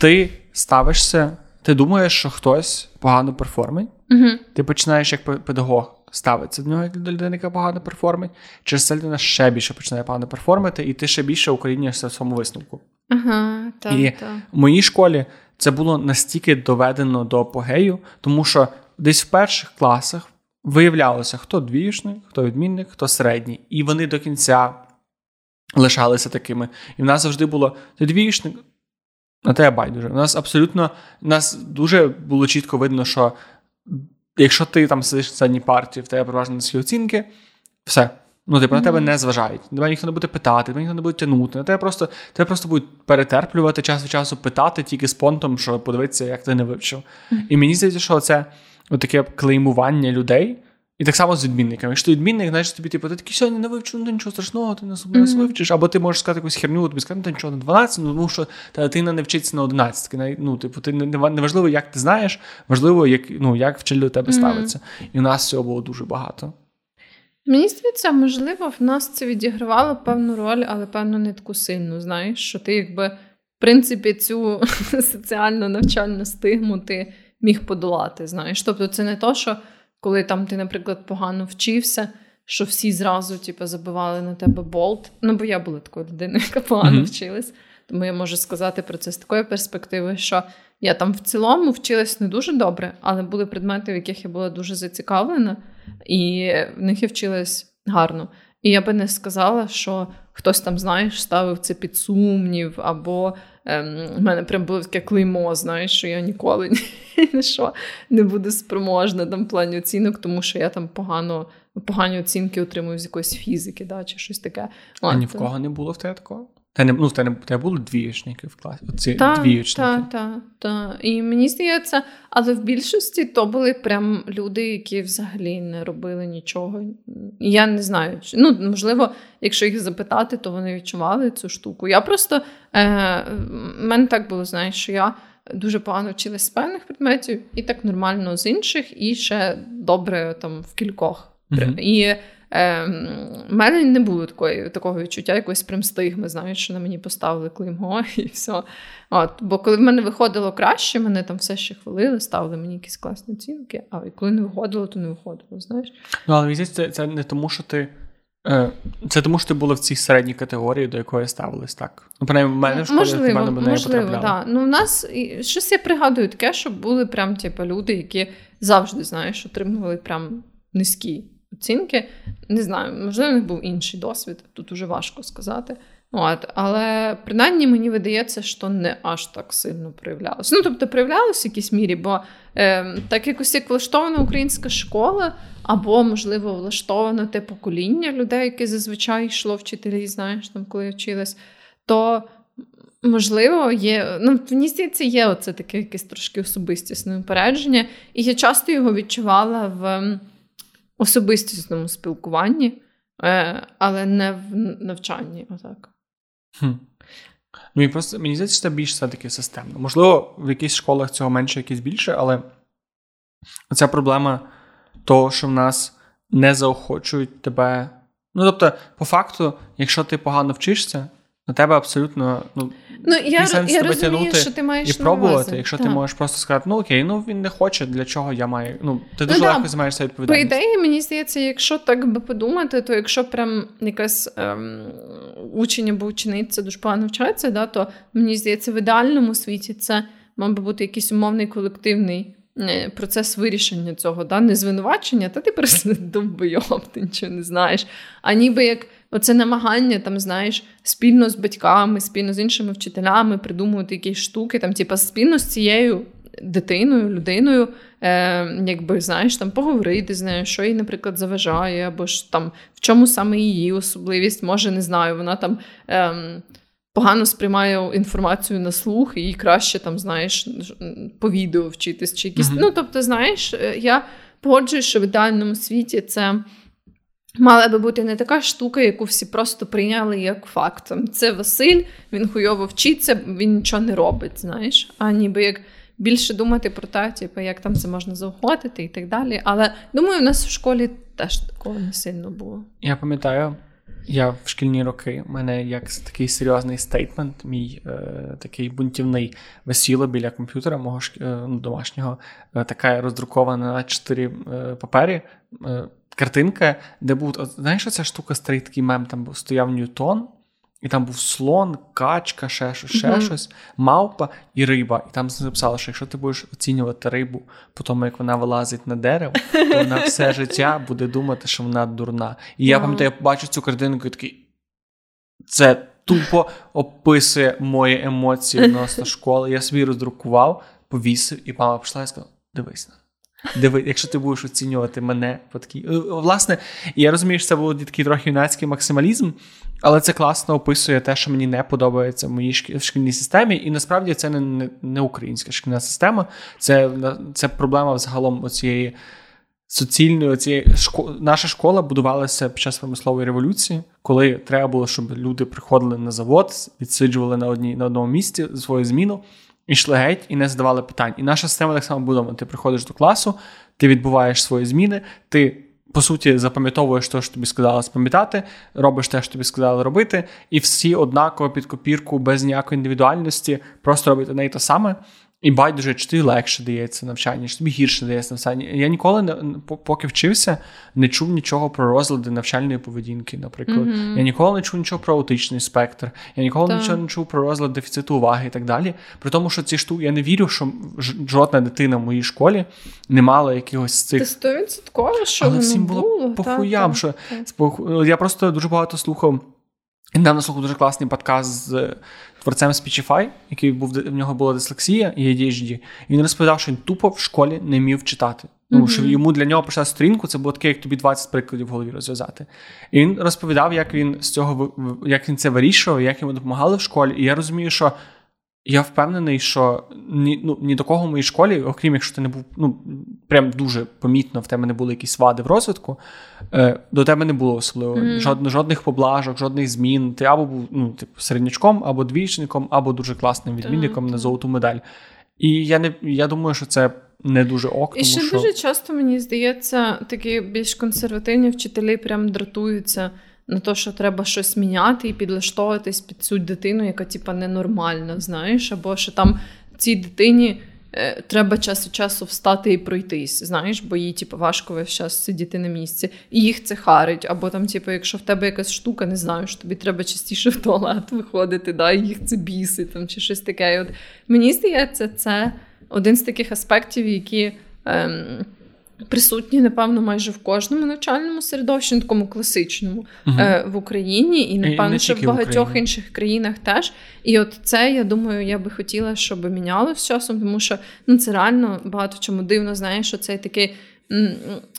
ти ставишся, ти думаєш, що хтось погано перформить, угу. ти починаєш як педагог ставитися до нього як до людини, яка погано перформить, через це людина ще більше починає погано перформити, і ти ще більше укорінюєшся в своєму висновку. Ага, так, І так. в моїй школі це було настільки доведено до апогею, тому що десь в перших класах виявлялося, хто двіжник, хто відмінник, хто середній. І вони до кінця лишалися такими. І в нас завжди було ти двіжник, на тебе байдуже. У нас абсолютно у нас дуже було чітко видно, що якщо ти там сидиш на задній партії, в тебе переважно низькі оцінки, все. Ну, типу, mm-hmm. на тебе не зважають. Тебе ніхто не буде питати, тебе ніхто не буде тягнути. На тебе просто тебе просто будуть перетерплювати час від часу, питати тільки з понтом, що подивитися, як ти не вивчив. Mm-hmm. І мені здається, що це таке клеймування людей. І так само з відмінниками. Якщо ти відмінник, знаєш, тобі типу, ти такий сьогодні не вивчив, ну нічого страшного, ти нас mm-hmm. вивчиш. Або ти можеш сказати якусь херню, тобі сказати, ну нічого на 12, ну тому що та дитина не вчиться на 11. Ну, типу, ти не важливо, як ти знаєш, важливо, як ну, як вчитель до тебе mm-hmm. ставиться. І у нас цього було дуже багато. Мені здається, можливо, в нас це відігравало певну роль, але певно не таку сильну. Знаєш, що ти якби в принципі цю <laughs> соціально навчальну стигму ти міг подолати. Знаєш, тобто, це не то, що коли там ти, наприклад, погано вчився, що всі зразу типу, забивали на тебе болт. Ну, бо я була такою людиною, яка погано mm-hmm. вчилась. Тому я можу сказати про це з такої перспективи, що я там в цілому вчилась не дуже добре, але були предмети, в яких я була дуже зацікавлена, і в них я вчилась гарно. І я би не сказала, що хтось там, знаєш, ставив це під сумнів, або ем, в мене прям було таке клеймо, знаєш, що я ніколи ні <laughs> що не буду спроможна там в плані оцінок, тому що я там погано погані оцінки отримую з якоїсь фізики, да, чи щось таке. А ні в кого не було в тебе такого? Та не ну, в тебе, в були двієчники в класі. Оці та, двієчники. Так, так, так. І мені здається, але в більшості то були прям люди, які взагалі не робили нічого. Я не знаю. Ну, можливо, якщо їх запитати, то вони відчували цю штуку. Я просто е, мене так було, знаєш, що я. Дуже погано вчилась з певних предметів, і так нормально з інших, і ще добре там в кількох. Mm-hmm. І У мене не було такої, такого відчуття, якоїсь прям стигми, знаєш, що на мені поставили клеймо <laughs> і все. От, Бо коли в мене виходило краще, мене там все ще хвалили, ставили мені якісь класні оцінки, а коли не виходило, то не виходило. знаєш. Ну, але це, це не тому, що ти. Е, це тому, що ти була в цій середній категорії, до якої ставились так. Ну, принаймні, в мене в школі можливо, в мене не можливо, да. Ну, в нас щось я пригадую таке, що були прям типу, люди, які завжди знаєш, отримували прям низькі оцінки. Не знаю, можливо, них був інший досвід, тут уже важко сказати. От, Але принаймні мені видається, що не аж так сильно проявлялося. Ну, тобто, проявлялося в якійсь мірі, бо е, так якось як влаштована українська школа, або, можливо, влаштовано те покоління людей, яке зазвичай йшло вчителі, знаєш, там, коли вчилась, то. Можливо, є, ну, мені здається, є оце таке якесь трошки особистісне упередження, і я часто його відчувала в особистісному спілкуванні, е, але не в навчанні. Отак. Хм. Ну, просто Мені здається, це більш все-таки системно. Можливо, в якихось школах цього менше, якісь більше, але ця проблема того, що в нас не заохочують тебе. Ну, тобто, по факту, якщо ти погано вчишся, на тебе абсолютно ну, ну я, сенс я тебе розумію, що ти маєш і пробувати, якщо так. ти можеш просто сказати, ну окей, ну він не хоче, для чого я маю. Ну, ти дуже ну, легко да. займаєшся відповідальністю. По ідеї, мені здається, якщо так би подумати, то якщо прям якась ем, учень або учениця дуже погано вчається, да, то мені здається, в ідеальному світі це мав би бути якийсь умовний колективний. Е, процес вирішення цього, да? не звинувачення, та ти просто <laughs> довбойоб, ти нічого не знаєш. А ніби як оце намагання, там, знаєш, спільно з батьками, спільно з іншими вчителями придумувати якісь штуки, там, типа, спільно з цією дитиною, людиною, е, якби знаєш, там поговорити з нею, що їй, наприклад, заважає, або ж там в чому саме її особливість, може, не знаю, вона там. Е, Погано сприймає інформацію на слух, і краще там, знаєш, по відео вчитись чи якісь. Mm-hmm. Ну, тобто, знаєш, е, я погоджуюсь, що в ідеальному світі це мала би бути не така штука, яку всі просто прийняли як факт. Це Василь, він хуйово вчиться, він нічого не робить, знаєш, а ніби як більше думати про те, типу, як там це можна заохотити і так далі. Але думаю, в нас в школі теж такого не сильно було. Я пам'ятаю. Я в шкільні роки у мене як такий серйозний стейтмент, мій е, такий бунтівний весіло біля комп'ютера мого е, ну, домашнього, е, така роздрукована на чотири е, папері е, картинка, де був знаєш, оця штука старий такий мем, там був стояв Ньютон, і там був слон, качка, ще щось, ще mm-hmm. щось, мавпа і риба. І там написало, що якщо ти будеш оцінювати рибу по тому, як вона вилазить на дерево, то вона все <laughs> життя буде думати, що вона дурна. І я пам'ятаю, я бачу цю картинку і такий. Це тупо описує мої емоції <laughs> відносно школи. Я собі роздрукував, повісив, і мама пішла і сказала: дивись на. Диви, якщо ти будеш оцінювати мене по такій. Е, власне, я розумію, що це був такий трохи юнацький максималізм, але це класно описує те, що мені не подобається в моїй шкільній системі. І насправді це не не, українська шкільна система, це це проблема взагалом оцієї суцільної оцієї шко... наша школа будувалася під час промислової революції, коли треба було, щоб люди приходили на завод, відсиджували на одній на одному місці свою зміну. Ішли геть і не задавали питань. І наша система так само будована. Ти приходиш до класу, ти відбуваєш свої зміни, ти. По суті, запам'ятовуєш те, що тобі сказали запам'ятати, робиш те, що тобі сказали робити, і всі однаково під копірку, без ніякої індивідуальності, просто робити неї те саме. І байдуже, чи тобі легше дається навчання, чи тобі гірше дається навчання. Я ніколи не поки вчився, не чув нічого про розлади навчальної поведінки, наприклад. Mm-hmm. Я ніколи не чув нічого про аутичний спектр, я ніколи так. нічого не чув про розлад дефіциту уваги і так далі. При тому, що ці штуки я не вірю, що жодна дитина в моїй школі не мала якихось цих. Це стовідсотково, що Але всім було, було по хуям, що я просто дуже багато слухав. Недавно слухав дуже класний подкаст з творцем Speechify, який був в нього була дислексія і ADHD, і він розповідав, що він тупо в школі не вмів читати. Mm-hmm. що йому для нього прийшла сторінку, це було таке, як тобі 20 прикладів в голові розв'язати. І він розповідав, як він з цього як він це вирішував, як йому допомагали в школі. І я розумію, що я впевнений, що ні ну, ні до кого в моїй школі, окрім якщо ти не був ну, прям дуже помітно, в тебе не були якісь вади в розвитку, е, до тебе не було особливо mm. жод, жодних поблажок, жодних змін. Ти або був ну, типу, середнячком, або двічником, або дуже класним відмінником mm. на золоту медаль. І я не я думаю, що це не дуже ок. І ще що... дуже часто мені здається, такі більш консервативні вчителі прям дратуються на те, що треба щось міняти і підлаштовуватись під цю дитину, яка типа ненормальна, знаєш, або що там цій дитині. Е, треба час від часу встати і пройтись, знаєш, бо їй типу, важко весь час сидіти на місці, і їх це харить. Або там, типу, якщо в тебе якась штука, не знаю, що тобі треба частіше <laughs> в туалет виходити, да, і їх це бісить там, чи щось таке. І от Мені здається, це один з таких аспектів, які. Ем, Присутні, напевно, майже в кожному навчальному середовищі, такому класичному uh е, в Україні, і напевно, і що в багатьох в інших країнах теж. І от це, я думаю, я би хотіла, щоб міняло з часом, тому що ну це реально багато чому дивно, знаєш, що це такий.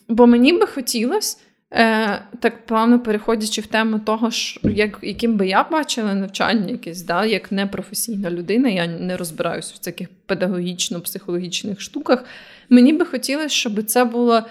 Бо мені би хотілося, е, так плавно переходячи в тему того, що, як, яким би я бачила навчання якесь, да, як непрофесійна людина, я не розбираюся в таких педагогічно-психологічних штуках. Мені би хотілося, щоб це було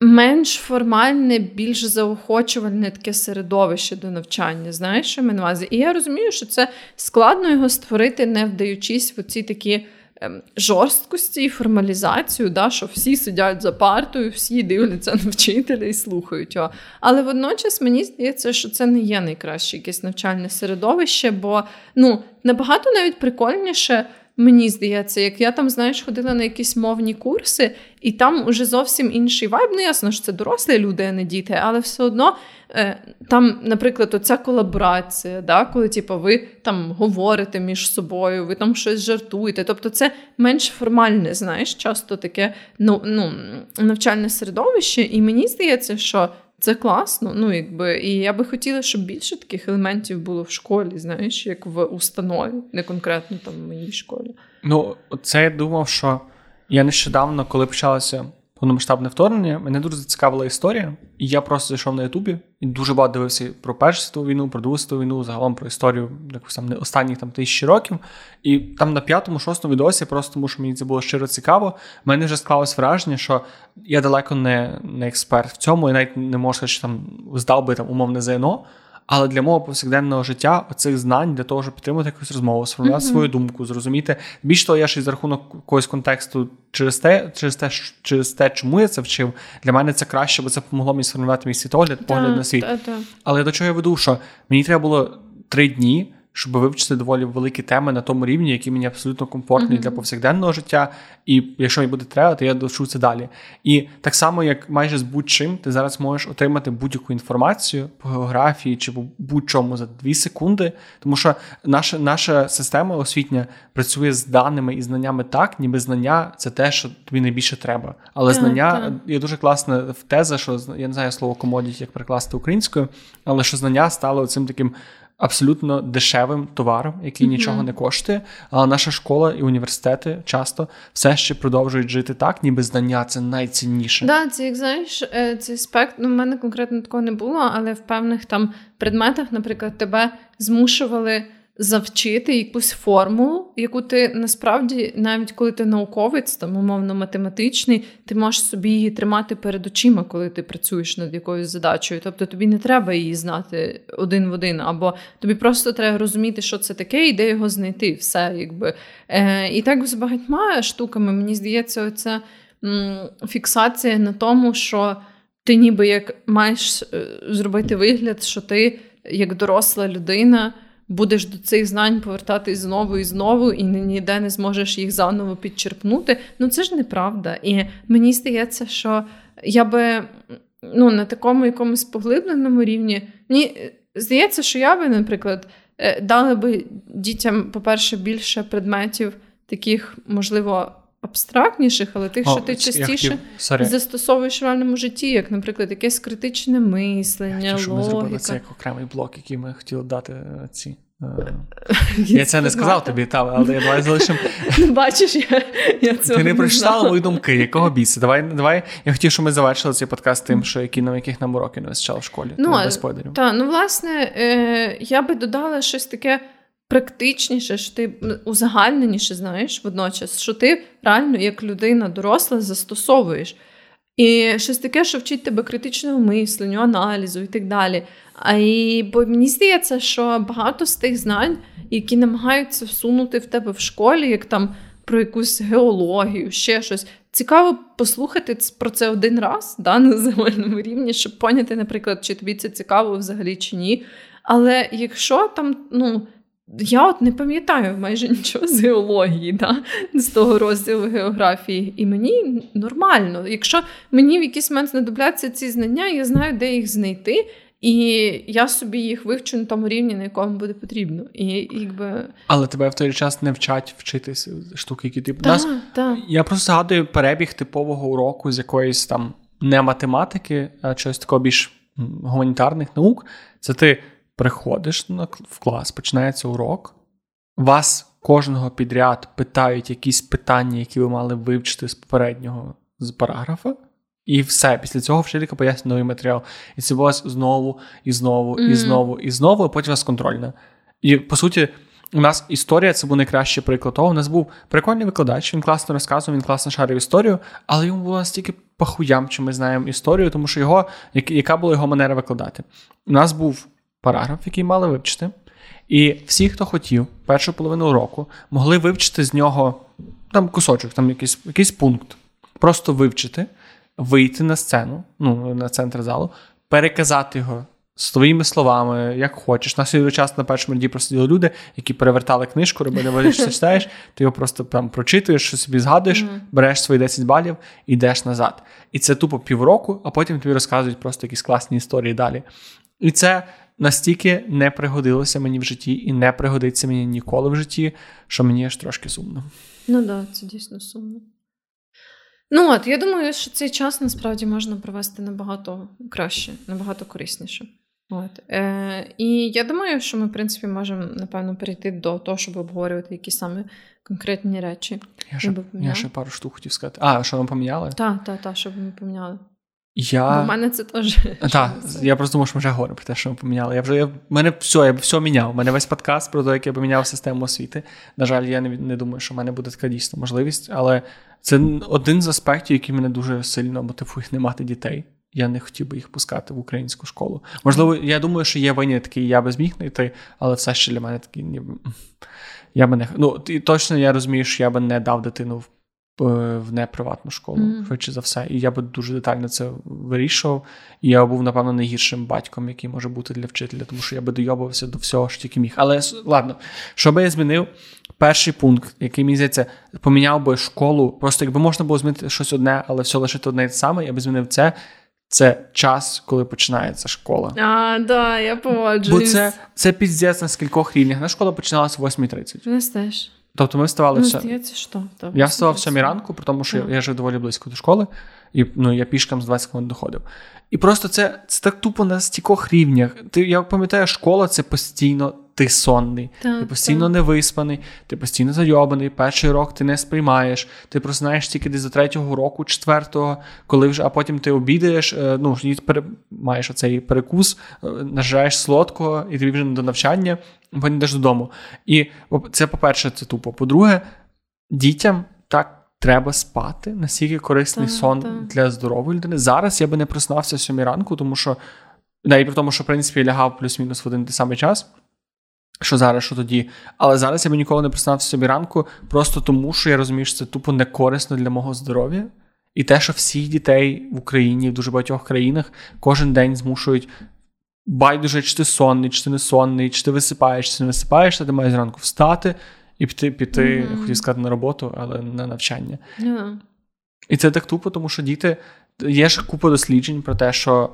менш формальне, більш заохочувальне таке середовище до навчання. Знаєш, що на увазі? І я розумію, що це складно його створити, не вдаючись в ці такі. Ем, жорсткості і формалізацію, да, що всі сидять за партою, всі дивляться на вчителя і слухають його. Але водночас мені здається, що це не є найкраще якесь навчальне середовище, бо ну, набагато навіть прикольніше Мені здається, як я там, знаєш, ходила на якісь мовні курси, і там уже зовсім інший вайб. Ну, ясно, що це дорослі люди, а не діти, але все одно е, там, наприклад, оця колаборація, да, коли типу, ви там говорите між собою, ви там щось жартуєте. Тобто це менш формальне, знаєш, часто таке ну, ну, навчальне середовище. І мені здається, що це класно. Ну, якби, І я би хотіла, щоб більше таких елементів було в школі, знаєш, як в установі, не конкретно там в моїй школі. Ну, це я думав, що я нещодавно, коли почалося повномасштабне вторгнення, мене дуже зацікавила історія, і я просто зайшов на Ютубі і дуже багато дивився про Першу світову війну, про Другу світову війну, загалом про історію якось там останніх там тисячі років. І там на п'ятому, шостому відосі, просто тому що мені це було щиро цікаво. в мене вже склалось враження, що я далеко не не експерт в цьому, і навіть не можу що там здав би там умовне ЗНО. Але для мого повсякденного життя оцих знань для того, щоб підтримати якусь розмову, сформувати mm-hmm. свою думку, зрозуміти. Більш того, я ще за рахунок якогось контексту через те, через те, через те, чому я це вчив. Для мене це краще, бо це допомогло мені сформувати мій світогляд, погляд на світ. Да, да. Але до чого я веду, що мені треба було три дні щоб вивчити доволі великі теми на тому рівні, які мені абсолютно комфортні mm-hmm. для повсякденного життя. І якщо мені буде треба, то я довчу це далі. І так само, як майже з будь-чим, ти зараз можеш отримати будь-яку інформацію по географії чи по будь-чому за дві секунди, тому що наша наша система освітня працює з даними і знаннями так, ніби знання це те, що тобі найбільше треба. Але yeah, знання є дуже класна теза, що я не знаю слово комодіті, як перекласти українською, але що знання стало цим таким абсолютно дешевим товаром, який mm-hmm. нічого не коштує. Але наша школа і університети часто все ще продовжують жити так, ніби знання це найцінніше. Да, це як знаєш, е, цей спектр Ну, в мене конкретно такого не було, але в певних там предметах, наприклад, тебе змушували завчити якусь формулу, яку ти насправді, навіть коли ти науковець, там умовно математичний, ти можеш собі її тримати перед очима, коли ти працюєш над якоюсь задачею. Тобто тобі не треба її знати один в один, або тобі просто треба розуміти, що це таке, і де його знайти. Все, якби. Е, І так з багатьма штуками, мені здається, оця м, фіксація на тому, що ти ніби як маєш е, зробити вигляд, що ти як доросла людина будеш до цих знань повертатись знову і знову, і ніде не зможеш їх заново підчерпнути. Ну це ж неправда. І мені здається, що я би ну, на такому якомусь поглибленому рівні. Мені здається, що я би, наприклад, е, дала би дітям, по-перше, більше предметів, таких, можливо. Абстрактніших, але тих, О, що ти частіше застосовуєш в реальному житті, як, наприклад, якесь критичне мислення. Я що ми зробили це як окремий блок, який ми хотіли дати е, ці. Е, <laughs> я це не сказав тобі, та, але я давай залишимо. <laughs> Ну, бачиш, я я цього Ти не прочитала мої думки, якого біса? Давай, давай. Я хотів, щоб ми завершили цей подкаст тим, що які, на яких нам уроки не вистачало в школі. Ну, без. Так, ну власне, е, я би додала щось таке практичніше, що ти узагальненіше знаєш водночас, що ти реально, як людина доросла, застосовуєш. І щось таке, що вчить тебе критичному мисленню, аналізу і так далі. А і бо мені здається, що багато з тих знань, які намагаються всунути в тебе в школі, як там про якусь геологію, ще щось. Цікаво послухати про це один раз да, на загальному рівні, щоб поняти, наприклад, чи тобі це цікаво взагалі чи ні. Але якщо там, ну. Я от не пам'ятаю майже нічого з геології, да? з того розділу географії. І мені нормально. Якщо мені в якийсь момент знадобляться ці знання, я знаю, де їх знайти. І я собі їх вивчу на тому рівні, на якому буде потрібно. І якби... Але тебе в той час не вчать вчитися штуки, які ти типу, нас. Та. Я просто згадую перебіг типового уроку з якоїсь там не математики, а чогось такого більш гуманітарних наук. Це ти приходиш в клас, починається урок, вас кожного підряд питають якісь питання, які ви мали вивчити з попереднього з параграфа. І все, після цього вчителька пояснює новий матеріал. І це вас знову, і знову, і знову, і знову, а потім у вас контрольна. І по суті, у нас історія це був найкращий приклад того. У нас був прикольний викладач, він класно розказував, він класно шарив історію, але йому було настільки пахуям, що ми знаємо історію, тому що його, яка була його манера викладати. У нас був параграф, який мали вивчити. І всі, хто хотів, першу половину року, могли вивчити з нього там кусочок, там якийсь якийсь пункт, просто вивчити, вийти на сцену, ну, на центр залу, переказати його своїми словами, як хочеш. На свій час на першому ряді просиділи люди, які перевертали книжку, робили, що читаєш, ти його просто там прочитуєш, що собі згадуєш, береш свої 10 балів і йдеш назад. І це тупо півроку, а потім тобі розказують просто якісь класні історії далі. І це настільки не пригодилося мені в житті і не пригодиться мені ніколи в житті, що мені аж трошки сумно. Ну так, да, це дійсно сумно. Ну от, я думаю, що цей час насправді можна провести набагато краще, набагато корисніше. От. Е, І я думаю, що ми, в принципі, можемо, напевно, перейти до того, щоб обговорювати якісь саме конкретні речі. Я ще, я ще пару штук хотів сказати. А, що ми поміняли? Так, так, так, щоб ми поміняли. Я... В мене це теж. Так, я просто думав, що ми вже говоримо про те, що ми поміняли. Я вже я, мене все, я все міняв. У мене весь подкаст про те, як я поміняв систему освіти. На жаль, я не не думаю, що в мене буде така дійсна можливість, але це один з аспектів, який мене дуже сильно мотивує не мати дітей. Я не хотів би їх пускати в українську школу. Можливо, я думаю, що є винятки, і я би зміг знайти, але все ще для мене такі ніби. Я би не ну і точно я розумію, що я би не дав дитину в в неприватну школу, mm. швидше за все. І я би дуже детально це вирішував. І я був, напевно, найгіршим батьком, який може бути для вчителя, тому що я би дойобувався до всього, що тільки міг. Але ладно, що би я змінив? Перший пункт, який мені здається, поміняв би школу. Просто якби можна було змінити щось одне, але все лишити одне і те саме, я би змінив це. Це час, коли починається школа. А, да, я погоджуюсь. Бо це це піздець на скількох рівнях. На школа починалася о 8.30. Не теж. Тобто ми вставали ну, все. Здається, що? Я вставав в 7 ранку, тому що yeah. я жив доволі близько до школи, і ну, я пішкам з 20 хвилин доходив. І просто це це так тупо на стількох рівнях. Ти я пам'ятаю, школа це постійно ти сонний, так, ти постійно так. невиспаний, ти постійно зайобаний, перший рок ти не сприймаєш, ти просинаєш тільки десь до третього року, четвертого, коли вже, а потім ти обідаєш, е, ну маєш оцей перекус, е, нажираєш солодкого, і тобі вже не до навчання, потім йдеш додому. І це, по-перше, це тупо. По-друге, дітям так. Треба спати, настільки корисний так, сон так. для здорової людини. Зараз я би не проснався сьомій ранку, тому що і при тому, що в принципі я лягав плюс-мінус в один той самий час. Що зараз, що тоді. Але зараз я би ніколи не признався собі ранку, просто тому, що я розумію, що це тупо не корисно для мого здоров'я. І те, що всіх дітей в Україні, в дуже багатьох країнах кожен день змушують байдуже, чи ти сонний, чи ти не сонний, чи ти висипаєш, чи ти не висипаєш, ти маєш зранку встати і піти, піти mm-hmm. хотів сказати, на роботу, але на навчання. Yeah. І це так тупо, тому що діти. Є ж купа досліджень про те, що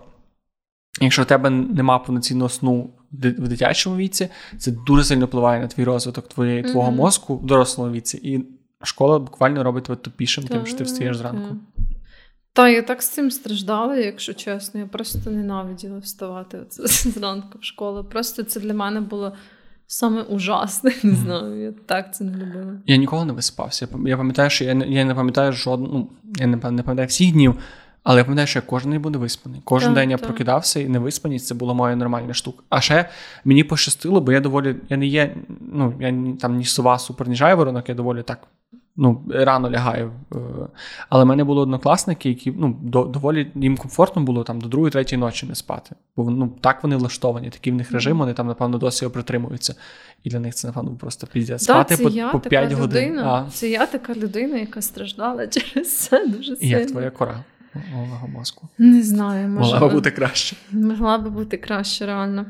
якщо в тебе нема повноцінного сну в дитячому віці, це дуже сильно впливає на твій розвиток твоєї, твого mm-hmm. мозку в дорослому віці. І школа буквально робить тебе тупішим, тим, що ти встаєш зранку. Та, я так з цим страждала, якщо чесно. Я просто ненавиділа вставати оце <laughs> зранку в школу. Просто це для мене було саме ужасне. Не знаю, я так це не любила. Я ніколи не виспався. Я пам'ятаю, що я не, я не пам'ятаю жодного, ну, я не пам'ятаю всіх днів. Але я пам'ятаю, що я кожен день буду виспаний. Кожен так, день я так. прокидався і невиспаність це була моя нормальна штука. А ще мені пощастило, бо я доволі. Я не є, ну, я там ні сова, супер, ні жайворонок, я доволі так ну, рано лягаю. Е, але в мене були однокласники, які ну, доволі їм комфортно було там до другої, третьої ночі не спати. Бо ну, так вони влаштовані, такий в них режим, вони там, напевно, досі його притримуються. І для них це, напевно, просто піздець. Спати по, я по 5 годин. А. Це я така людина, яка страждала <laughs> через це дуже сильно. І як твоя кора? Олега мозку? Не знаю. Могла би бути краще. Могла би бути краще, реально.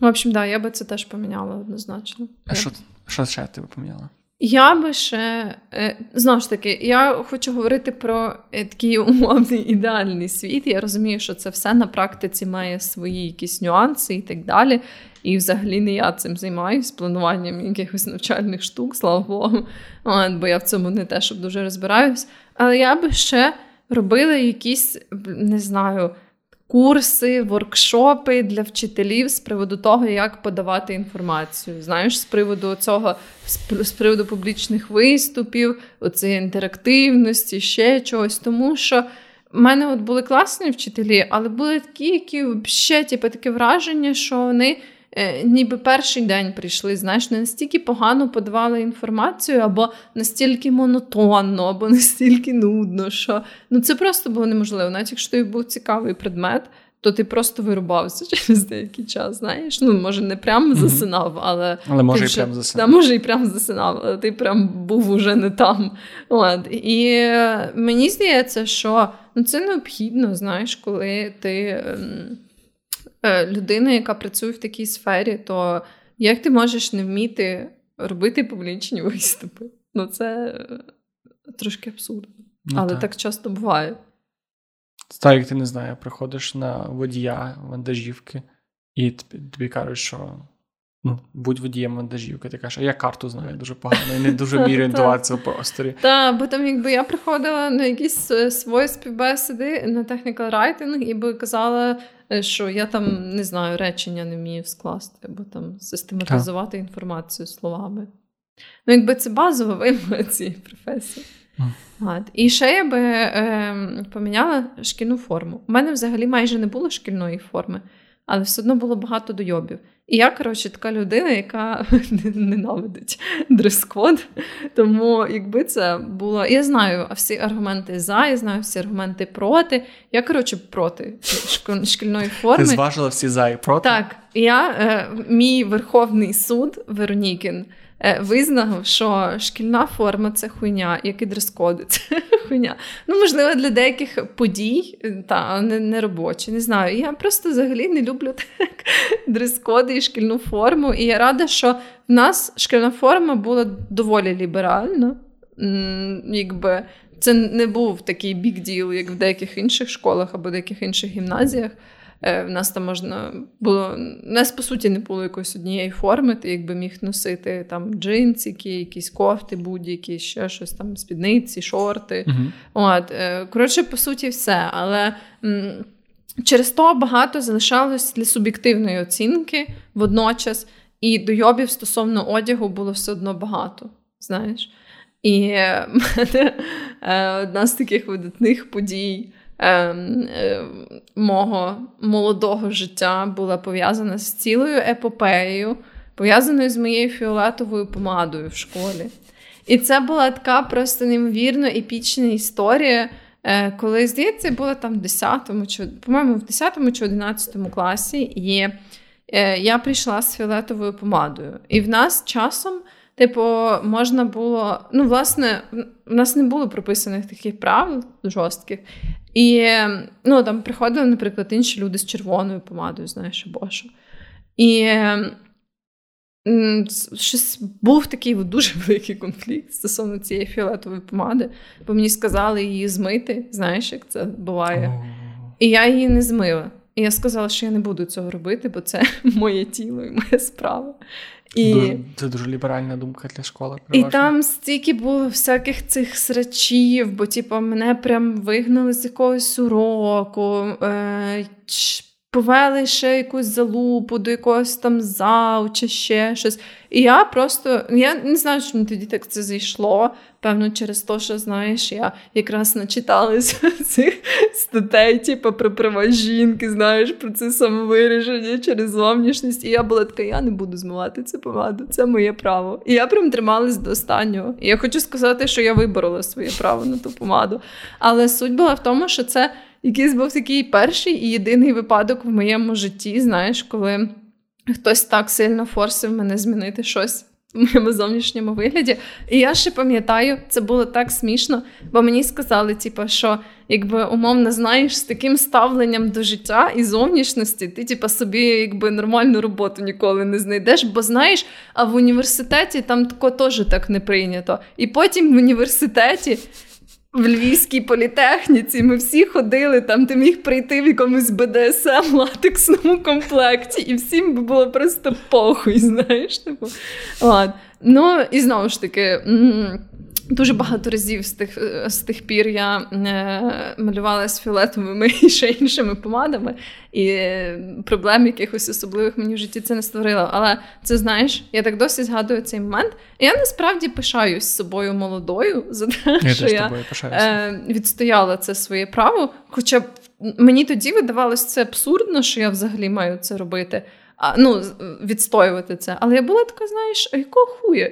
В общем, да, я би це теж поміняла однозначно. А що що ще ти би поміняла? Я би ще е, знову ж таки, я хочу говорити про е, такий умовний ідеальний світ. Я розумію, що це все на практиці має свої якісь нюанси і так далі. І взагалі не я цим займаюся плануванням якихось навчальних штук, слава Богу. Бо я в цьому не те, щоб дуже розбираюсь. Але я би ще робили якісь, не знаю, курси, воркшопи для вчителів з приводу того, як подавати інформацію. Знаєш, з приводу цього, з приводу публічних виступів, оцеї інтерактивності, ще чогось. Тому що. У мене от були класні вчителі, але були такі, які ще типу, таке враження, що вони ніби перший день прийшли, знаєш, не настільки погано подавали інформацію, або настільки монотонно, або настільки нудно, що ну це просто було неможливо. Навіть якщо тобі був цікавий предмет, то ти просто вирубався <laughs> через деякий час. Знаєш, ну може не прямо засинав, але але може і прям засинав. Да, може і прям засинав, але ти прям був уже не там. От. І е, мені здається, що ну, це необхідно, знаєш, коли ти. Ем, Е, людина, яка працює в такій сфері, то як ти можеш не вміти робити публічні <laughs> виступи? Ну, це е, трошки абсурдно. Ну, Але так. так часто буває. Так, як ти не знаю, приходиш на водія вантажівки, і тобі кажуть, що ну, будь водієм вантажівки, ти кажеш, а я карту знаю дуже погано і не дуже <laughs> вмію орієнтуватися в просторі. Так, бо там, якби я приходила на якісь е, свої співбесіди на technical writing і би казала, е, що я там не знаю, речення не вмію скласти, або там систематизувати так. інформацію словами. Ну, якби це базова вимога цієї професії. Mm. І ще я би е, поміняла шкільну форму. У мене взагалі майже не було шкільної форми, але все одно було багато дойобів. І я, коротше, така людина, яка <laughs> ненавидить дрес-код. Тому, якби це було. Я знаю всі аргументи за, я знаю всі аргументи проти. Я, коротше, проти шкільної форми. Ти зважила всі за і проти? Так. Я, е, Мій Верховний суд Веронікін визнав, що шкільна форма це хуйня, як і дрес-коди це <laughs> хуйня. Ну, можливо, для деяких подій, е, та не, не робочі, не знаю. Я просто взагалі не люблю так <laughs> дрес-коди і шкільну форму. І я рада, що в нас шкільна форма була доволі ліберальна. Якби це не був такий бік діл, як в деяких інших школах або деяких інших гімназіях. Е, в нас там можна було. У нас, по суті, не було якоїсь однієї форми, ти якби міг носити там джинсики, якісь кофти, будь-які, ще щось там, спідниці, шорти. Uh-huh. От, е, Коротше, по суті, все. Але м- через то багато залишалось для суб'єктивної оцінки водночас, і дойобів стосовно одягу було все одно багато. знаєш. І <laughs> мене е, одна з таких видатних подій. Ем, е, мого молодого життя була пов'язана з цілою епопеєю, пов'язаною з моєю фіолетовою помадою в школі. І це була така просто неймовірно епічна історія. Е, коли, здається, була там в 10-му, чи, по-моєму, в 10 чи 11 класі, і е, я прийшла з фіолетовою помадою. І в нас часом, типу, можна було. Ну, власне, в нас не було прописаних таких правил жорстких. І ну, там приходили, наприклад, інші люди з червоною помадою, знаєш, або що. І щось був такий дуже <laughs> великий конфлікт стосовно цієї фіолетової помади, бо мені сказали її змити, знаєш, як це буває. І я її не змила. І я сказала, що я не буду цього робити, бо це <laughs> моє тіло і моя справа. І... Це дуже ліберальна думка для школи. Переважно. І там стільки було всяких цих срачів, бо типу, мене прям вигнали з якогось уроку. Е- повели ще якусь залупу до якогось там зау чи ще щось. І я просто я не знаю, мені тоді так це зайшло. Певно, через те, що знаєш, я якраз начиталася <laughs> цих статей, типу, про права жінки, знаєш, про це самовирішення через зовнішність. І я була така, я не буду змивати цю помаду, це моє право. І я прям трималась до останнього. І я хочу сказати, що я виборола своє право на ту помаду. Але суть була в тому, що це якийсь був такий перший і єдиний випадок в моєму житті, знаєш, коли хтось так сильно форсив мене змінити щось в моєму зовнішньому вигляді. І я ще пам'ятаю, це було так смішно, бо мені сказали, типу, що якби умовно знаєш, з таким ставленням до життя і зовнішності, ти типу, собі якби нормальну роботу ніколи не знайдеш, бо знаєш, а в університеті там тако теж так не прийнято. І потім в університеті в Львівській політехніці ми всі ходили, там ти міг прийти в якомусь БДСМ латексному комплекті, і всім би було просто похуй, <laughs> знаєш. Типу. Ладно. Ну, і знову ж таки. Дуже багато разів з тих з тих пір я е, малювала з фіолетовими <laughs> і ще іншими помадами, і проблем якихось особливих мені в житті це не створило. Але це знаєш, я так досі згадую цей момент. І я насправді пишаюсь собою молодою за те, я що я е, відстояла це своє право. Хоча б мені тоді видавалося це абсурдно, що я взагалі маю це робити а, ну, відстоювати це. Але я була така, знаєш, а якого хуя?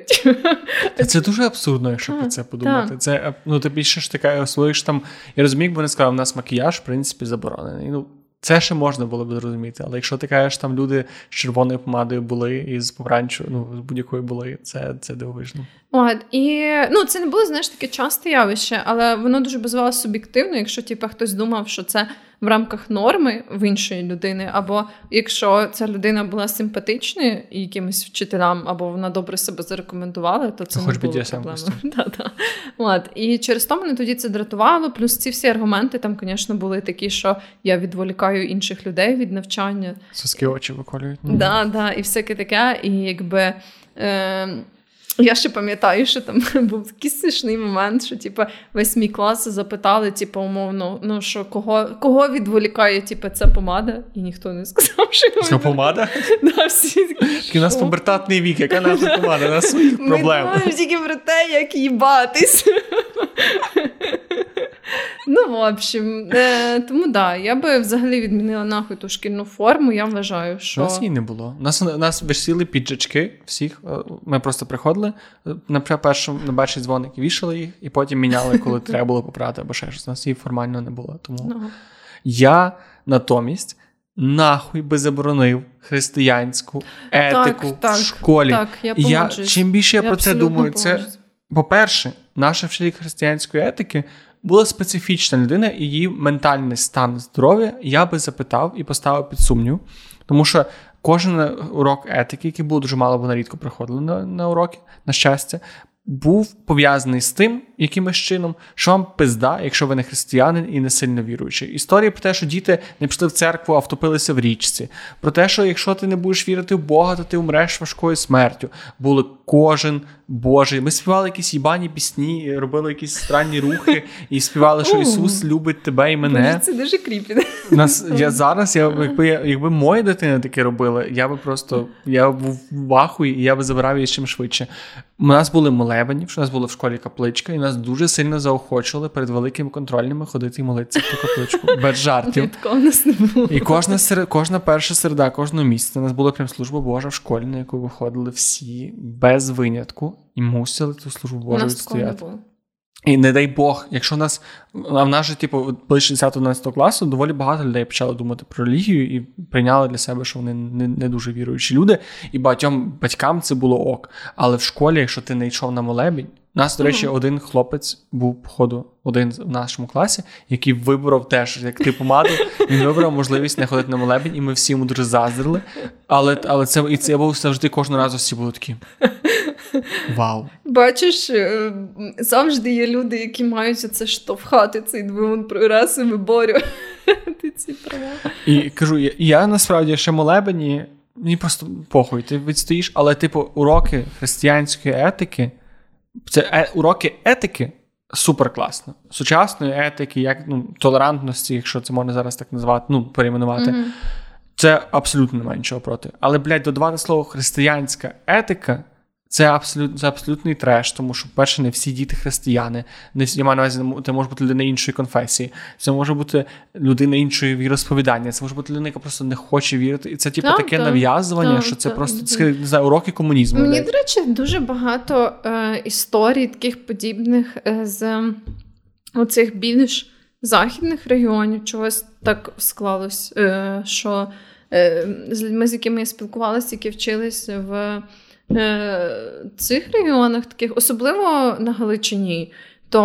Це дуже абсурдно, якщо про це подумати. Так. Це ну ти більше ж така освоїш там. Я розумію, бо не сказав, у нас макіяж, в принципі, заборонений. Ну, це ще можна було б зрозуміти, але якщо ти кажеш, там люди з червоною помадою були і з помаранчою, ну з будь-якою були, це це дивовижно. От, і ну, це не було, знаєш, таке часте явище, але воно дуже базувало суб'єктивно, якщо типу, хтось думав, що це в рамках норми в іншої людини, або якщо ця людина була симпатичною якимось вчителям, або вона добре себе зарекомендувала, то це Хоч не було проблеми. <laughs> І через то мене тоді це дратувало. Плюс ці всі аргументи там, звісно, були такі, що я відволікаю інших людей від навчання. Соски очі виколюють. Да, да, І всяке таке, і якби. Е, я ще пам'ятаю, що там <laughs> був такий смішний момент, що типу, весь мій клас запитали, типу, умовно, ну що кого кого відволікає типу, ця помада, і ніхто не сказав, що Це помада? <laughs> Да, всі такі, У нас пубертатний вік, яка наша помада? У нас своїх проблем. Ми думаємо тільки про те, як їбатись. Ну, в общем, е, тому да, я би взагалі відмінила нахуй ту шкільну форму. Я вважаю, що. У нас її не було. У нас у нас висіли піджачки всіх. Е, ми просто приходили е, на першому на перший дзвоник вішали їх, і потім міняли, коли <laughs> треба було попрати або ще щось. У нас її формально не було. Тому no. Ну. я натомість. Нахуй би заборонив християнську етику так, в школі. Так, я, я Чим більше я, я про це думаю, це по-перше, наша вчитель християнської етики була специфічна людина, і її ментальний стан здоров'я я би запитав і поставив під сумнів. Тому що кожен урок етики, який був дуже мало, бо рідко приходили на, на уроки, на щастя, був пов'язаний з тим, якимось чином, що вам пизда, якщо ви не християнин і не сильно віруючий. Історія про те, що діти не пішли в церкву, а втопилися в річці. Про те, що якщо ти не будеш вірити в Бога, то ти умреш важкою смертю. Були кожен Божий. Ми співали якісь їбані пісні, робили якісь странні рухи і співали, що Ісус любить тебе і мене. Боже, Це дуже кріпі. Нас я зараз, я якби якби моя дитина таке робила, я би просто я був в ахуї, і я би забирав її чим швидше. У нас були молебені, що у нас була в школі капличка, і нас дуже сильно заохочували перед великими контрольними ходити і молитися ту капличку. Без жартів. нас не було. І кожна серед, кожна перша середа, кожного місяця у нас була прям служба Божа в школі, на яку виходили всі без винятку і мусили ту службу Божу відстояти. І не дай Бог, якщо нас а в нас же, типу, ближче 10-11 класу доволі багато людей почали думати про релігію і прийняли для себе, що вони не не дуже віруючі люди, і багатьом батькам це було ок. Але в школі, якщо ти не йшов на молебень, нас, до речі, один хлопець був, походу, один в нашому класі, який вибрав теж, як ти помаду, він вибрав можливість не ходити на молебень, і ми всі йому дуже заздрили. Але але це і це був завжди кожного разу всі були такі. Вау. Бачиш, е, завжди є люди, які мають це штовхати, цей двигун прогресу, виборю. <laughs> Ти ці права. І кажу, я, я насправді ще молебені, мені просто похуй, ти відстоїш, але, типу, уроки християнської етики, це е, уроки етики. Супер класно. Сучасної етики, як ну, толерантності, якщо це можна зараз так назвати, ну, перейменувати, mm-hmm. це абсолютно немає нічого проти. Але, блядь, додавати слово християнська етика це абсолютно це абсолютний треш, тому що, перше, не всі діти християни. Не всі, я маю на увазі, це може бути людина іншої конфесії, це може бути людина іншої віросповідання, це може бути людина, яка просто не хоче вірити. І це типу так, таке так, нав'язування, так, що це просто це, не знаю, уроки комунізму. Мені, до речі, дуже багато е, історій таких подібних е, з оцих більш західних регіонів чогось так склалось, е, що е, з людьми, з якими я спілкувалася, які вчились в. Е, цих регіонах, таких, особливо на Галичині, то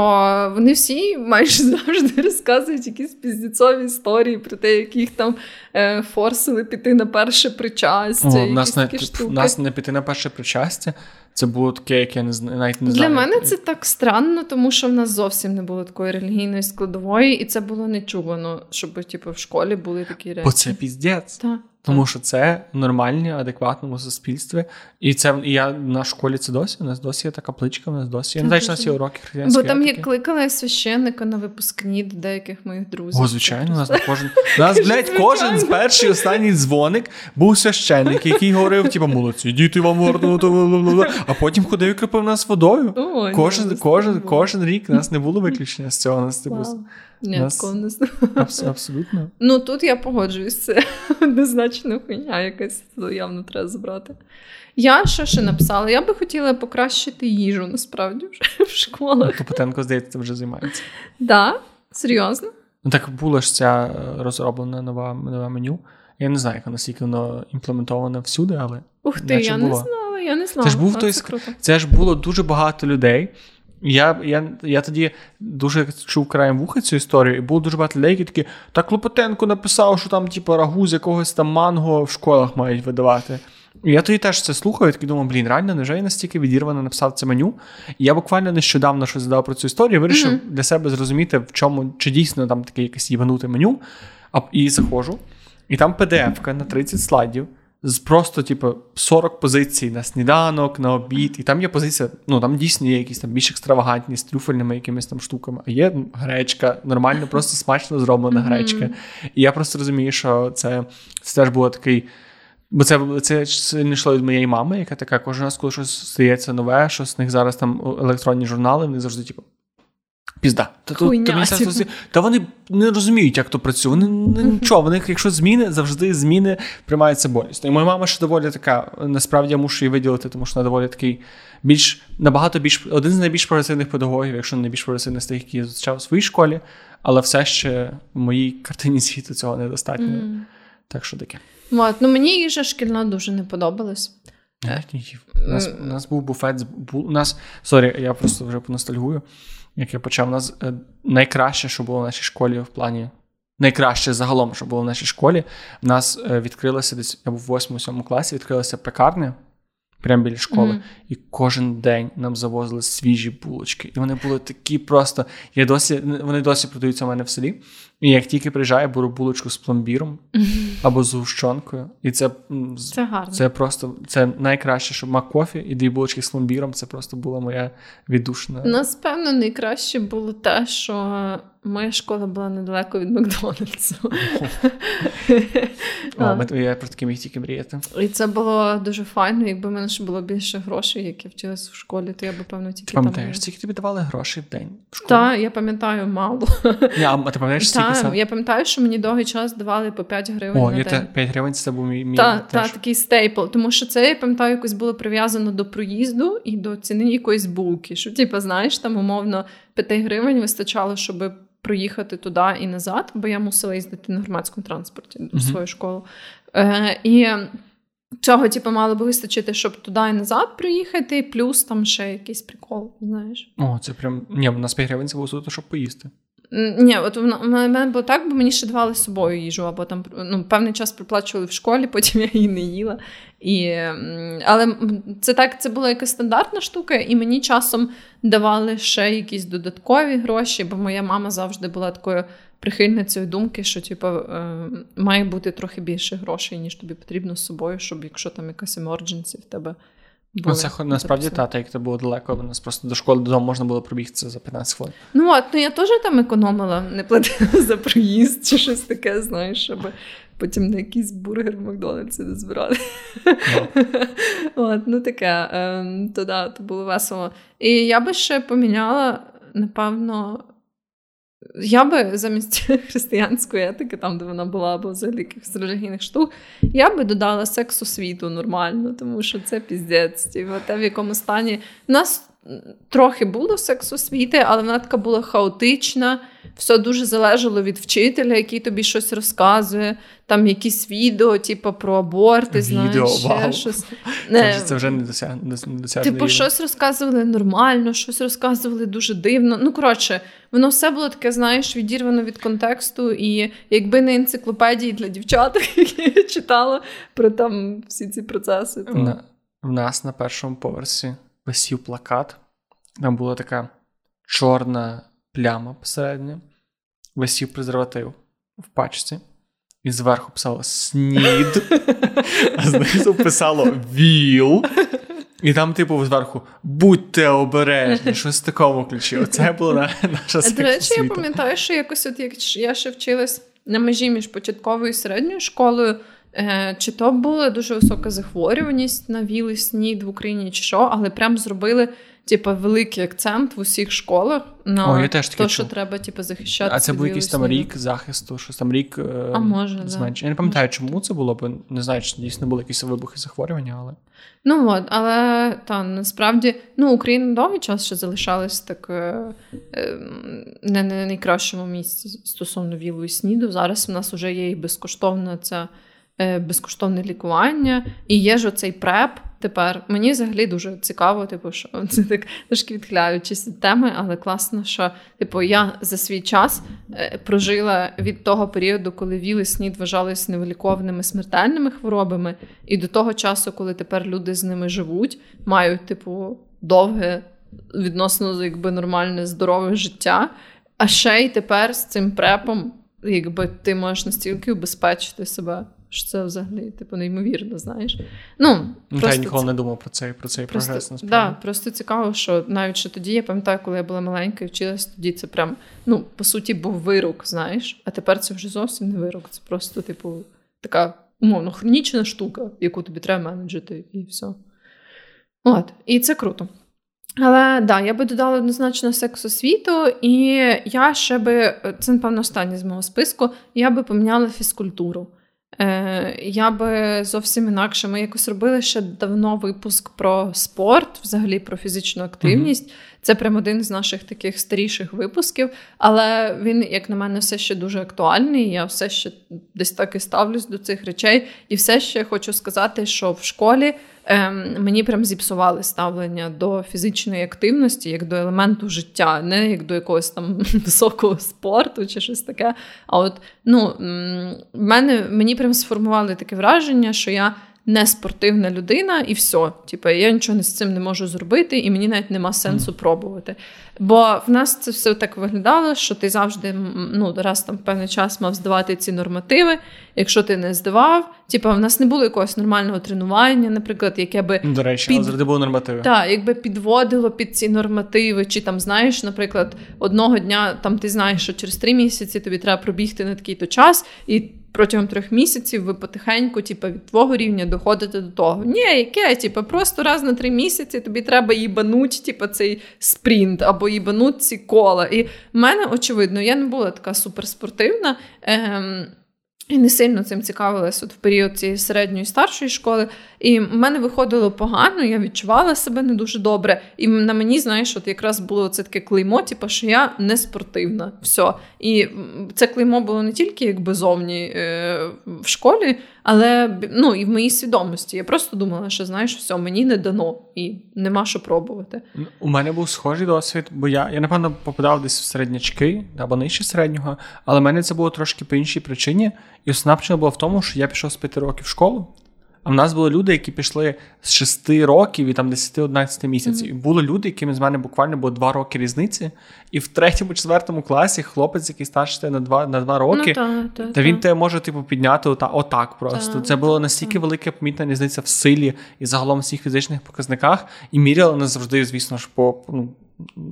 вони всі майже <laughs> завжди розказують якісь піздіцові історії про те, як їх там е, форсили піти на перше причастя. О, нас, не, нас не піти на перше причастя. Це було таке, як я не знаю, навіть не знаю. Для мене це так странно, тому що в нас зовсім не було такої релігійної складової, і це було нечувано, щоб типу, в школі були такі речі. Бо це піздець. Так. Тому що це нормальні, адекватному суспільстві. І це і я на школі це досі. У нас досі є така пличка, у нас досі. Я не знаю, що нас є уроки Бо там є кликали священника на випускні до деяких моїх друзів. О, звичайно, у нас кожен. У нас, блядь, кожен з перший останній дзвоник був священник, який говорив, типу, молодці, діти вам горно, а потім ходив і кріпив нас водою. Кожен, кожен, кожен рік у нас не було виключення з цього. Нас типу, ні, Нас... такого не знаю. Абсолютно. Ну тут я погоджуюсь, це <laughs> однозначно хуйня якась явно треба забрати. Я що ще написала? Я би хотіла покращити їжу насправді вже <laughs> в школах. Тупотенко, здається, вже займається. Так, да? серйозно? Ну так була ж ця е, розроблена нова нове меню. Я не знаю, як наскільки воно імплементоване всюди, але. Ух ти, я було. не знала, я не знала. Це ж був той це, круто. це ж було дуже багато людей. Я я, я тоді дуже чув краєм вуха цю історію, і було дуже багато людей, які такі, так Клопотенко написав, що там, типу, рагу з якогось там манго в школах мають видавати. І я тоді теж це слухав і такий думав, блін, реально, невже я настільки відірвано написав це меню? І я буквально нещодавно щось задав про цю історію, вирішив mm-hmm. для себе зрозуміти, в чому, чи дійсно там таке якесь їбануте меню. А, І заходжу, і там PDF-ка на 30 слайдів з просто, типу, 40 позицій на сніданок, на обід. І там є позиція, ну там дійсно є якісь там більш екстравагантні з трюфельними якимись там штуками. А є гречка, нормально, просто смачно зроблена гречка. І я просто розумію, що це, це теж було такий. Бо це це, це не йшло від моєї мами, яка така кожен раз, коли щось стається нове, що з них зараз там електронні журнали, вони завжди, типу, Пізда. Та, то, та, та вони не розуміють, як то працює. Вони не, нічого, вони, якщо зміни, завжди зміни приймаються болісно. І моя мама ще доволі така. Насправді я мушу її виділити, тому що вона доволі такий більш набагато більш один з найбільш прогресивних педагогів, якщо не найбільш прогресивних з тих, які я зустрічав у своїй школі, але все ще в моїй картині світу цього недостатньо. Mm. Так що таке. От, ну Мені їжа шкільна дуже не подобалась. У нас у нас був буфет. У нас, сорі, я просто вже поностальгую як я почав, нас е, найкраще, що було в нашій школі в плані. Найкраще загалом, що було в нашій школі, в нас е, відкрилося десь, я був в 8-7 класі, відкрилася пекарня прямо біля школи. Mm-hmm. І кожен день нам завозили свіжі булочки. І вони були такі просто. Я досі, Вони досі продаються у мене в селі. І як тільки приїжджаю, беру булочку з пломбіром mm-hmm. або з гущонкою. І це це гарно. Це просто це найкраще, що мак кофі і дві булочки з пломбіром. Це просто була моя віддушна. Нас, певно, найкраще було те, що Моя школа була недалеко від Макдональдсу. <laughs> Я про таке міг тільки мріяти. І це було дуже файно. Якби в мене ще було більше грошей, як я вчилася в школі, то я би, певно, тільки. Ти пам'ятаєш, скільки тобі давали грошей в день? Так, я пам'ятаю мало. А ти пам'ятаєш, скільки Я пам'ятаю, що мені довгий час давали по 5 гривень. О, на 5 гривень це був мій. Так, та, такий стейпл. Тому що це, я пам'ятаю, якось було прив'язано до проїзду і до ціни якоїсь булки. Що, типу, знаєш, там умовно 5 гривень вистачало, щоб проїхати туди і назад, бо я мусила їздити на громадському транспорті до mm-hmm. свою школу. Е, І цього, типу, мало би вистачити, щоб туди і назад приїхати, плюс там ще якийсь прикол, знаєш. О, це прям ні, у нас 5 гривень це було суто, щоб поїсти. Ні, от в мене було так, бо мені ще давали з собою їжу, або там ну, певний час приплачували в школі, <laughs> потім я її не їла. І, Але це так, це була якась стандартна штука, і мені часом давали ще якісь додаткові гроші, бо моя мама завжди була такою прихильницею думки, що типу, е, має бути трохи більше грошей, ніж тобі потрібно з собою, щоб якщо там якась емердженсі в тебе. Ну, це насправді та, як це було далеко, у нас просто до школи додому можна було пробігти за 15 хвилин. Ну от, ну я теж там економила, не платила <laughs> за проїзд чи щось таке, знаєш, щоб потім на якийсь бургер в Макдональдсі не збирали. No. <laughs> От, Ну таке, ем, то да, то було весело. І я би ще поміняла, напевно, я би замість <laughs> християнської етики, там, де вона була, або взагалі якихось релігійних штук, я би додала секс освіту нормально, тому що це піздець. Типу, те, в якому стані. У нас трохи було секс освіти, але вона така була хаотична. Все дуже залежало від вчителя, який тобі щось розказує. Там якісь відео, типу, про аборти, відео, знаєш, вау. щось. Не, це вже не досяг, Типу, щось розказували нормально, щось розказували дуже дивно. Ну, коротше, воно все було таке, знаєш, відірвано від контексту. І якби не енциклопедії для дівчат, <laughs> які я читала про там всі ці процеси. То... В нас на першому поверсі висів плакат. Там була така чорна пляма посередня, висів презерватив в пачці, і зверху писало снід, а знизу писало ВІЛ. І там, типу, зверху будьте обережні, щось в такому ключі. Оце була наша До речі, я пам'ятаю, що якось от як я ще вчилась на межі між початковою і середньою школою. Е, чи то була дуже висока захворюваність на ВІЛ і СНІД в Україні, чи що, але прям зробили типу, великий акцент в усіх школах на О, я теж те, що треба типу, захищати. А це був якийсь там рік захисту, щось там рік а може, зменшення. Да. Я не пам'ятаю, чому це було, бо не знаю, чи дійсно були якісь вибухи захворювання, але. Ну от, але та насправді ну, Україна довгий час ще залишалась так е, е, не на найкращому місці стосовно вілу і сніду. Зараз в нас вже є і безкоштовна ця. Е, безкоштовне лікування, і є ж оцей преп, тепер мені взагалі дуже цікаво, типу, що <laughs> це так трошки відхиляючись від теми, але класно, що типу я за свій час е, прожила від того періоду, коли віли снід вважались невиліковними смертельними хворобами, і до того часу, коли тепер люди з ними живуть, мають типу довге відносно якби нормальне здорове життя. А ще й тепер з цим препом, якби ти можеш настільки убезпечити себе що це взагалі типу неймовірно, знаєш. Ну, просто Я ніколи ці... не думав про цей про цей просто, прогрес. насправді. Да, Просто цікаво, що навіть що тоді, я пам'ятаю, коли я була маленька і вчилась, тоді це прям, ну, по суті, був вирок, знаєш. А тепер це вже зовсім не вирок. Це просто, типу, така умовно хронічна штука, яку тобі треба менеджити, і все. От, І це круто. Але да, я би додала однозначно секс освіту, і я ще би, це, напевно, останнє з мого списку, я би поміняла фізкультуру. Е, я би зовсім інакше. Ми якось робили ще давно випуск про спорт, взагалі про фізичну активність. Mm-hmm. Це прям один з наших таких старіших випусків, але він, як на мене, все ще дуже актуальний. Я все ще десь так і ставлюсь до цих речей. І все ще хочу сказати, що в школі ем, мені прям зіпсували ставлення до фізичної активності як до елементу життя, не як до якогось там <laughs> високого спорту чи щось таке. А от ну, мене, мені прям сформували таке враження, що я не спортивна людина, і все. Типу, я нічого з цим не можу зробити, і мені навіть нема сенсу пробувати. Бо в нас це все так виглядало, що ти завжди ну, раз там певний час мав здавати ці нормативи. Якщо ти не здавав, типу, в нас не було якогось нормального тренування, наприклад, яке би до речі, під... завжди були нормативи. Так, якби підводило під ці нормативи, чи там знаєш, наприклад, одного дня там ти знаєш, що через три місяці тобі треба пробігти на такий то час і протягом трьох місяців ви потихеньку, типу, від твого рівня доходите до того. Ні, яке, типу, просто раз на три місяці тобі треба їбануть, типу, цей спринт або їбануть ці кола. І в мене, очевидно, я не була така суперспортивна. Ем, і не сильно цим цікавилась от в період цієї середньої старшої школи. І в мене виходило погано, я відчувала себе не дуже добре. І на мені, знаєш, от якраз було це таке клеймо, типу, що я не спортивна. Все. І це клеймо було не тільки якби зовні е, в школі, але ну, і в моїй свідомості. Я просто думала, що знаєш, все, мені не дано і нема що пробувати. У мене був схожий досвід, бо я, я напевно, попадав десь в середнячки або нижче середнього, але в мене це було трошки по іншій причині. І основна причина була в тому, що я пішов з п'яти років в школу. А в нас були люди, які пішли з 6 років і там 10-11 місяців. Mm-hmm. І були люди, якими з мене буквально було 2 роки різниці. І в третьому, четвертому класі хлопець, який старший на 2 на 2 роки, ну, та, та, та він тебе може типу, підняти ота, отак просто. Це було настільки велика помітна різниця в силі і загалом всіх фізичних показниках. І міряли не завжди, звісно ж, по. ну,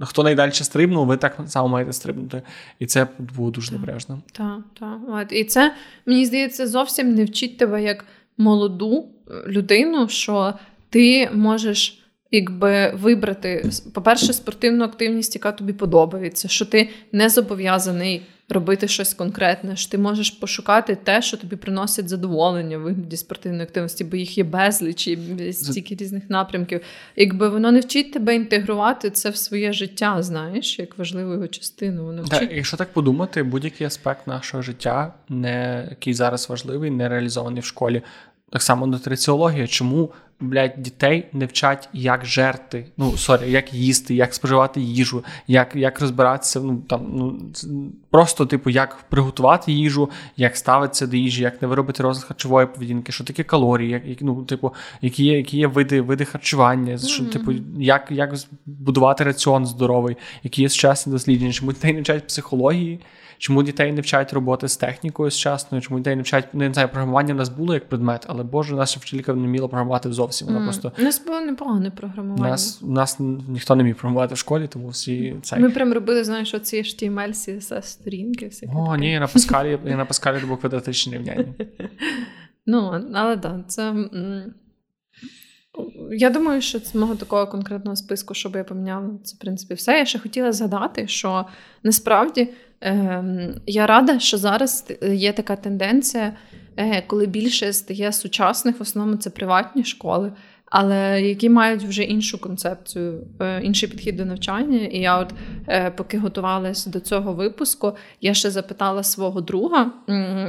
Хто найдальше стрибнув, ви так само маєте стрибнути. І це було дуже небрежно. Так, так. І це, мені здається, зовсім не вчить тебе як молоду е, людину, що ти можеш. Якби вибрати, по-перше, спортивну активність, яка тобі подобається, що ти не зобов'язаний робити щось конкретне, що ти можеш пошукати те, що тобі приносить задоволення в вигляді спортивної активності, бо їх є безліч і стільки різних напрямків. Якби воно не вчить тебе інтегрувати це в своє життя, знаєш, як важливу його частину. Воно вчить. Так, Якщо так подумати, будь-який аспект нашого життя, не який зараз важливий, не реалізований в школі, так само нутриціологія, чому, блядь, дітей не вчать, як жерти, ну, сорі, як їсти, як споживати їжу, як як розбиратися, ну там, ну просто, типу, як приготувати їжу, як ставитися до їжі, як не виробити розлад харчової поведінки, що таке калорії, як, ну, типу, які є які є види види харчування, mm-hmm. типу, як як будувати раціон здоровий, які є сучасні дослідження, чому дітей не вчать психології. Чому дітей не вчать роботи з технікою сучасною? Чому дітей не вчать ну, не знаю, програмування у нас було як предмет, але Боже, наша вчителька не вміла програмувати зовсім. Вона mm. просто у нас було непогане програмування. Нас нас ніхто не міг програмувати в школі, тому всі це ми прям робили, знаєш, оці HTML, CSS сторінки. Всякі О, ні, я на Паскалі я на Паскалі робив квадратичні рівняння. <laughs> Ну, але так, це. Я думаю, що з мого такого конкретного списку, щоб я поміняла, це в принципі все. Я ще хотіла згадати, що насправді я рада, що зараз є така тенденція, е, коли більше стає сучасних, в основному це приватні школи. Але які мають вже іншу концепцію, е, інший підхід до навчання. І я, от е, поки готувалася до цього випуску, я ще запитала свого друга,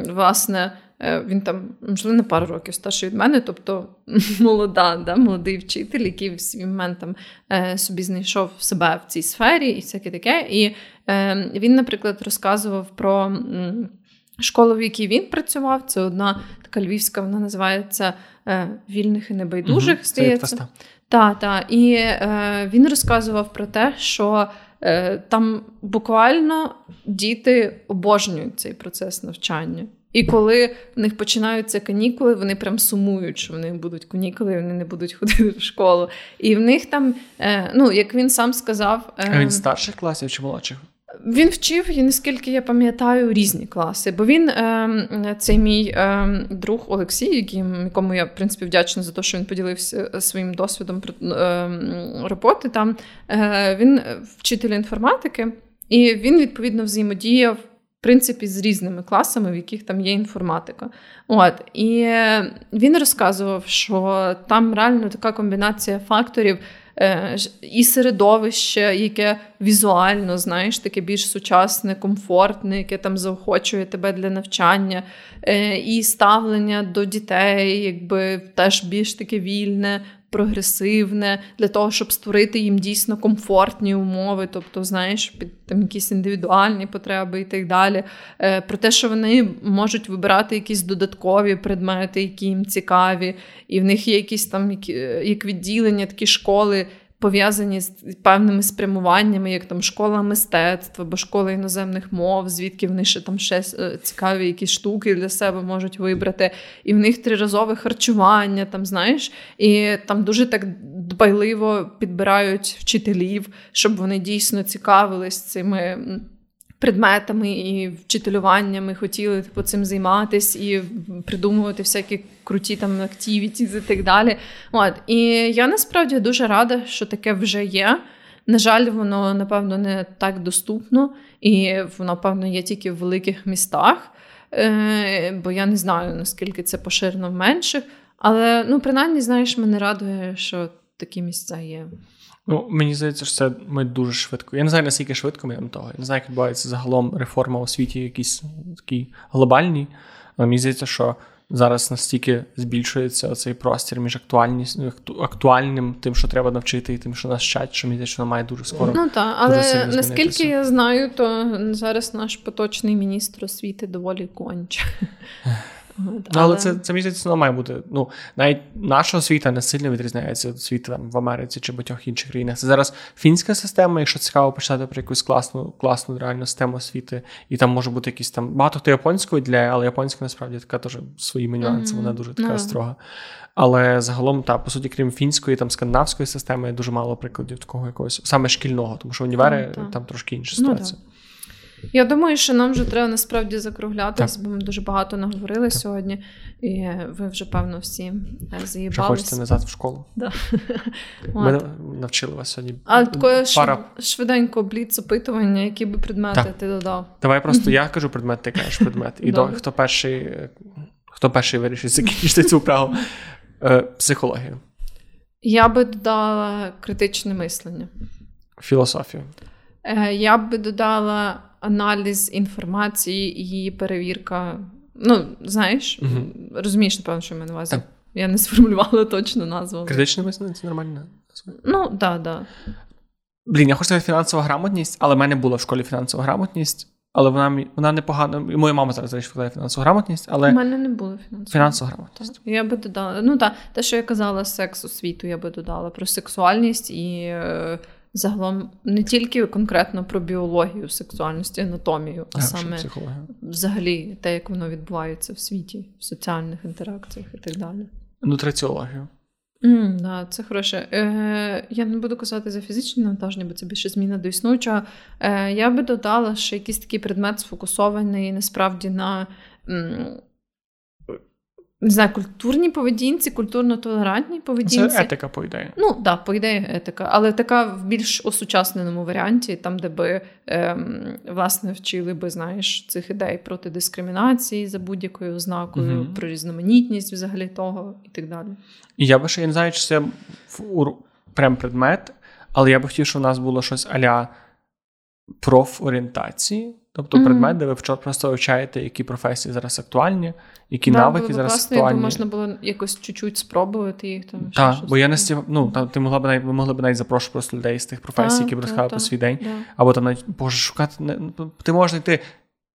власне. Е, він там, можливо, на пару років старший від мене, тобто <laughs> молода, да, молодий вчитель, який в свій момент там собі знайшов себе в цій сфері і всяке таке. І він, наприклад, розказував про школу, в якій він працював. Це одна така львівська, вона називається е, Вільних і небайдужих. Угу, здається. Так, так. І е, він розказував про те, що е, там буквально діти обожнюють цей процес навчання. І коли в них починаються канікули, вони прям сумують, що вони будуть канікули, і вони не будуть <laughs> ходити в школу. І в них там, е, ну як він сам сказав, е, а він старших класів чи молодших? Він вчив, наскільки я пам'ятаю, різні класи. Бо він, е, цей мій е, друг Олексій, якому я в принципі вдячна за те, що він поділився е, своїм досвідом е, роботи. Там е, він вчитель інформатики, і він відповідно взаємодіяв. В принципі, з різними класами, в яких там є інформатика. От І він розказував, що там реально така комбінація факторів, Е, і середовище, яке візуально, знаєш, таке більш сучасне, комфортне, яке там заохочує тебе для навчання, е, і ставлення до дітей, якби теж більш таке вільне, прогресивне, для того, щоб створити їм дійсно комфортні умови, тобто, знаєш, під там якісь індивідуальні потреби і так далі. Е, про те, що вони можуть вибирати якісь додаткові предмети, які їм цікаві, і в них є якісь там як відділення, такі школи пов'язані з певними спрямуваннями, як там школа мистецтва або школа іноземних мов, звідки вони ще там ще е, цікаві якісь штуки для себе можуть вибрати. І в них триразове харчування, там знаєш, і там дуже так дбайливо підбирають вчителів, щоб вони дійсно цікавились цими предметами і вчителюваннями, хотіли типу, цим займатися і придумувати всякі круті там активіті і так далі. От. І я насправді дуже рада, що таке вже є. На жаль, воно, напевно, не так доступно, і воно, певно, є тільки в великих містах, е, бо я не знаю, наскільки це поширено в менших. Але ну, принаймні, знаєш, мене радує, що такі місця є. Ну, Мені здається, що це ми дуже швидко. Я не знаю, наскільки швидко ми того. Я не знаю, як відбувається загалом реформа у світі, якісь такі глобальні. Але мені здається, що зараз настільки збільшується цей простір між актуальним, тим, що треба навчити, і тим, що нас вчать, що мені здається, що має дуже скоро. Ну так, але наскільки я знаю, то зараз наш поточний міністр освіти доволі конче. Ну, але це це мені здається, має бути. Ну, навіть наша освіта не сильно відрізняється від освіти там, в Америці чи багатьох інших країнах. Це зараз фінська система, якщо цікаво почитати про якусь класну класну реальну систему освіти, і там може бути якісь там багато хто японською для, але японська насправді така теж своїми нюансами, mm-hmm. вона дуже така mm-hmm. строга. Але загалом, та, по суті, крім фінської, там скандинавської системи, дуже мало прикладів такого якогось саме шкільного, тому що універи mm-hmm. там трошки інша ну, ситуація. Я думаю, що нам вже треба насправді закруглятись, бо ми дуже багато наговорили так. сьогодні, і ви вже, певно, всі заїбалися. Вже хочете назад в школу. Да. <laughs> Ми навчили вас сьогодні. А такое Пара... швиденько бліц опитування, які би предмети так. ти додав. Давай просто я кажу предмет, ти кажеш предмет. І до, хто перший хто перший вирішить закінчити цю вправу? Е, психологію. Я би додала критичне мислення. Філософію. Е, я би додала аналіз інформації і її перевірка. Ну, знаєш, угу. розумієш, напевно, що в мене увазі. Я не сформулювала точну назву. Критичне мислення це нормальна назва? Ну, так, да, так. Да. Блін, я хочу сказати фінансова грамотність, але в мене була в школі фінансова грамотність, але вона вона непогана. Моя мама зараз речі викладає фінансову грамотність, але. У мене не було фінансової Фінансова грамотність. Я би додала. Ну так, те, що я казала, секс освіту, я би додала про сексуальність і. Загалом не тільки конкретно про біологію, сексуальності, анатомію, а, а саме взагалі те, як воно відбувається в світі, в соціальних інтеракціях і так далі. Нутриціологію. Mm, да, Це хороше. Е, Я не буду казати за фізичні навантаження, бо це більше зміна до існуючого. Е, Я би додала, що якийсь такий предмет сфокусований насправді на м, не знаю, культурній поведінці, культурно-толерантній поведінці. Це етика, по ідеї. Ну, так, да, по ідеї, етика, але така в більш осучасненому варіанті, там, де би ем, власне вчили би, знаєш, цих ідей проти дискримінації за будь-якою ознакою, угу. про різноманітність взагалі того і так далі. І я би ще я не знаю, чи це прям предмет, але я би хотів, щоб у нас було щось аля профорієнтації. Тобто mm-hmm. предмет, де ви просто вивчаєте, які професії зараз актуальні, які да, навики було зараз класно, актуальні. Якби можна було якось чуть-чуть спробувати їх там. Так, бо я не стів... ну, там, ти могла б навіть, ви могли б навіть запрошувати просто людей з тих професій, та, які б розказали по свій день. Да. Або там навіть боже, шукати. Ну, ти можеш знайти,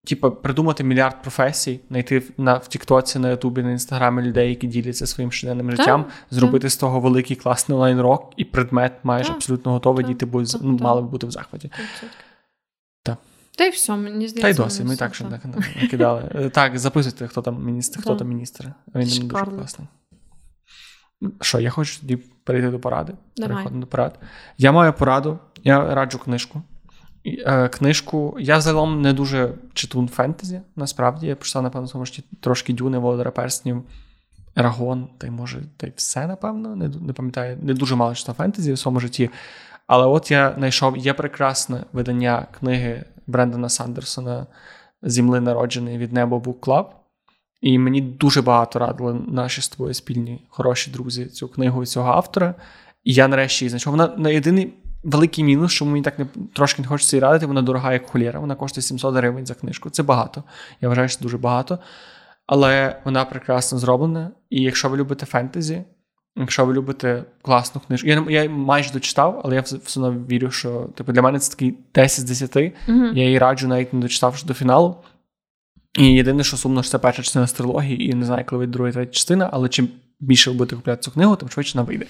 типу, придумати мільярд професій, знайти на в Тіктоці, на Ютубі, на інстаграмі людей, які діляться своїм щоденним життям, зробити з того великий класний онлайн-рок, і предмет маєш абсолютно готовий, діти будуть ну, мали б бути в захваті. Та й все, мені здається. Та й досі, ми так що накидали. Е, так, записуйте, хто там міністр, хто там міністр. Він дуже класний. Що, я хочу тоді перейти до поради. Переходимо до порад. Я маю пораду, я раджу книжку. Е, книжку. Я загалом не дуже читун фентезі, насправді. Я прочитав, напевно, тому що трошки дюни Володара Перснів, Ерагон, та й може, та й все, напевно. Не не пам'ятаю, не дуже мало читав фентезі в своєму житті. Але от я знайшов є прекрасне видання книги Брендана Сандерсона Зімли народжений від Небо Book Club. І мені дуже багато радили наші з тобою спільні хороші друзі цю книгу і цього автора. І я нарешті її знайшов. Вона на єдиний великий мінус, що мені так не трошки не хочеться її радити, вона дорога, як холєра. Вона коштує 700 гривень за книжку. Це багато. Я вважаю, що дуже багато. Але вона прекрасно зроблена. І якщо ви любите фентезі, Якщо ви любите класну книжку. Я я майже дочитав, але я все одно вірю, що типу, для мене це такий 10 з 10. Uh-huh. Я її раджу, навіть не дочитавши до фіналу. І єдине, що сумно, що це перша частина з трилогії, і не знаю, коли вийде друга третя частина, але чим більше ви будете купляти цю книгу, тим швидше вона вийде.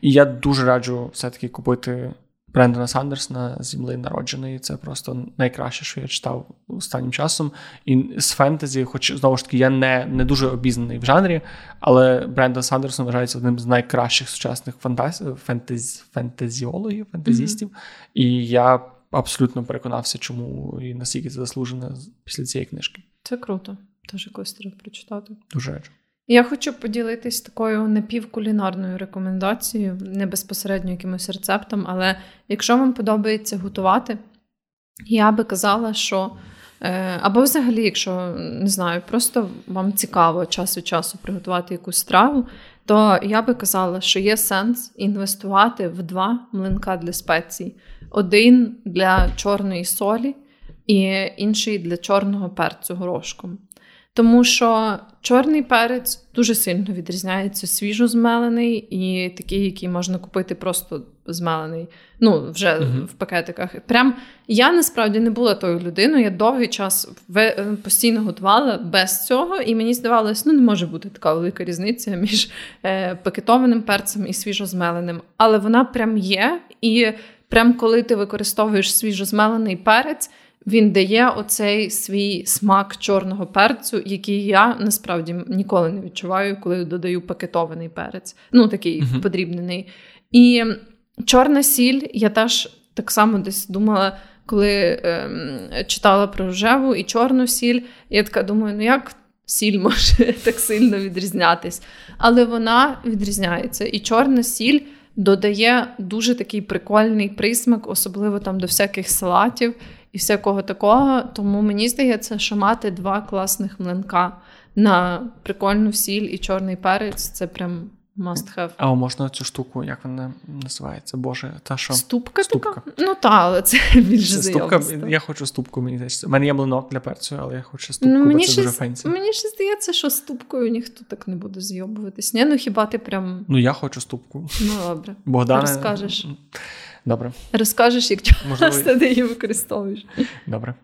І я дуже раджу все-таки купити Брендона Сандерсона земли народжений. Це просто найкраще, що я читав останнім часом. І з фентезі, хоч знову ж таки, я не не дуже обізнаний в жанрі, але Брендон Сандерсон вважається одним з найкращих сучасних фантаз... фентез... фентезіологів, фентезістів. Mm-hmm. І я абсолютно переконався, чому і наскільки це заслужено після цієї книжки. Це круто. Теж якось треба прочитати. Дуже. Я хочу поділитись такою напівкулінарною рекомендацією, не безпосередньо якимось рецептом, але якщо вам подобається готувати, я би казала, що е, або взагалі, якщо не знаю, просто вам цікаво час від часу приготувати якусь страву, то я би казала, що є сенс інвестувати в два млинка для спецій: один для чорної солі і інший для чорного перцю горошком. Тому що чорний перець дуже сильно відрізняється свіжо змелений і такий, який можна купити просто змелений, ну вже uh-huh. в пакетиках. Прям я насправді не була тою людиною. Я довгий час е, постійно готувала без цього, і мені здавалось, ну не може бути така велика різниця між е, пакетованим перцем і свіжозмеленим. Але вона прям є. І прям коли ти використовуєш свіжозмелений перець. Він дає оцей свій смак чорного перцю, який я насправді ніколи не відчуваю, коли додаю пакетований перець. Ну, такий uh-huh. подрібнений. І чорна сіль, я теж так само десь думала, коли ем, читала про рожеву і чорну сіль. Я така думаю, ну як сіль <laughs> може так сильно відрізнятись? Але вона відрізняється. І чорна сіль. Додає дуже такий прикольний присмак, особливо там до всяких салатів і всякого такого. Тому мені здається, що мати два класних млинка на прикольну сіль і чорний перець це прям must have. А можна цю штуку, як вона називається? Боже, та що? Ступка, ступка. така? Ну так, але це <laughs> більше це ступка. Я хочу ступку, мені здається. У мене є млинок для перцю, але я хочу ступку, ну, мені бо це ще, дуже фенсі. Мені ще здається, що ступкою ніхто так не буде зйобуватись. Ні, ну хіба ти прям. Ну я хочу ступку. Ну добре. Богдане... Розкажеш. Добре. Розкажеш, як часто ти її використовуєш. Добре.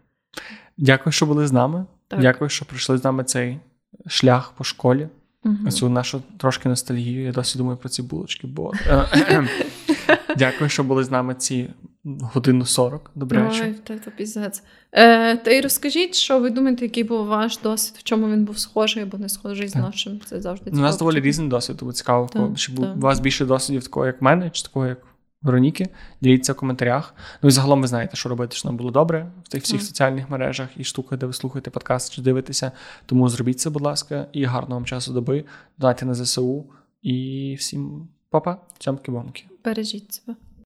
Дякую, що були з нами. Так. Дякую, що пройшли з нами цей шлях по школі. Угу. Цю нашу трошки ностальгію. Я досі думаю про ці булочки, бо е, <laughs> дякую, що були з нами ці годину 40. Добряче. Ой, та, та піздець. Е, Та й розкажіть, що ви думаєте, який був ваш досвід, в чому він був схожий або не схожий з нашим. Це завжди цікаво. У нас доволі різний досвід, тому цікаво, чи був у вас більше досвідів такого, як в мене, чи такого, як Вероніки. Діліться в коментарях. Ну і загалом ви знаєте, що робити, що нам було добре в тих всіх mm. соціальних мережах і штуках, де ви слухаєте подкаст чи дивитеся. Тому зробіть це, будь ласка, і гарного вам часу доби. Донайте на ЗСУ. І всім па-па, цямки-бомки. Бережіть себе.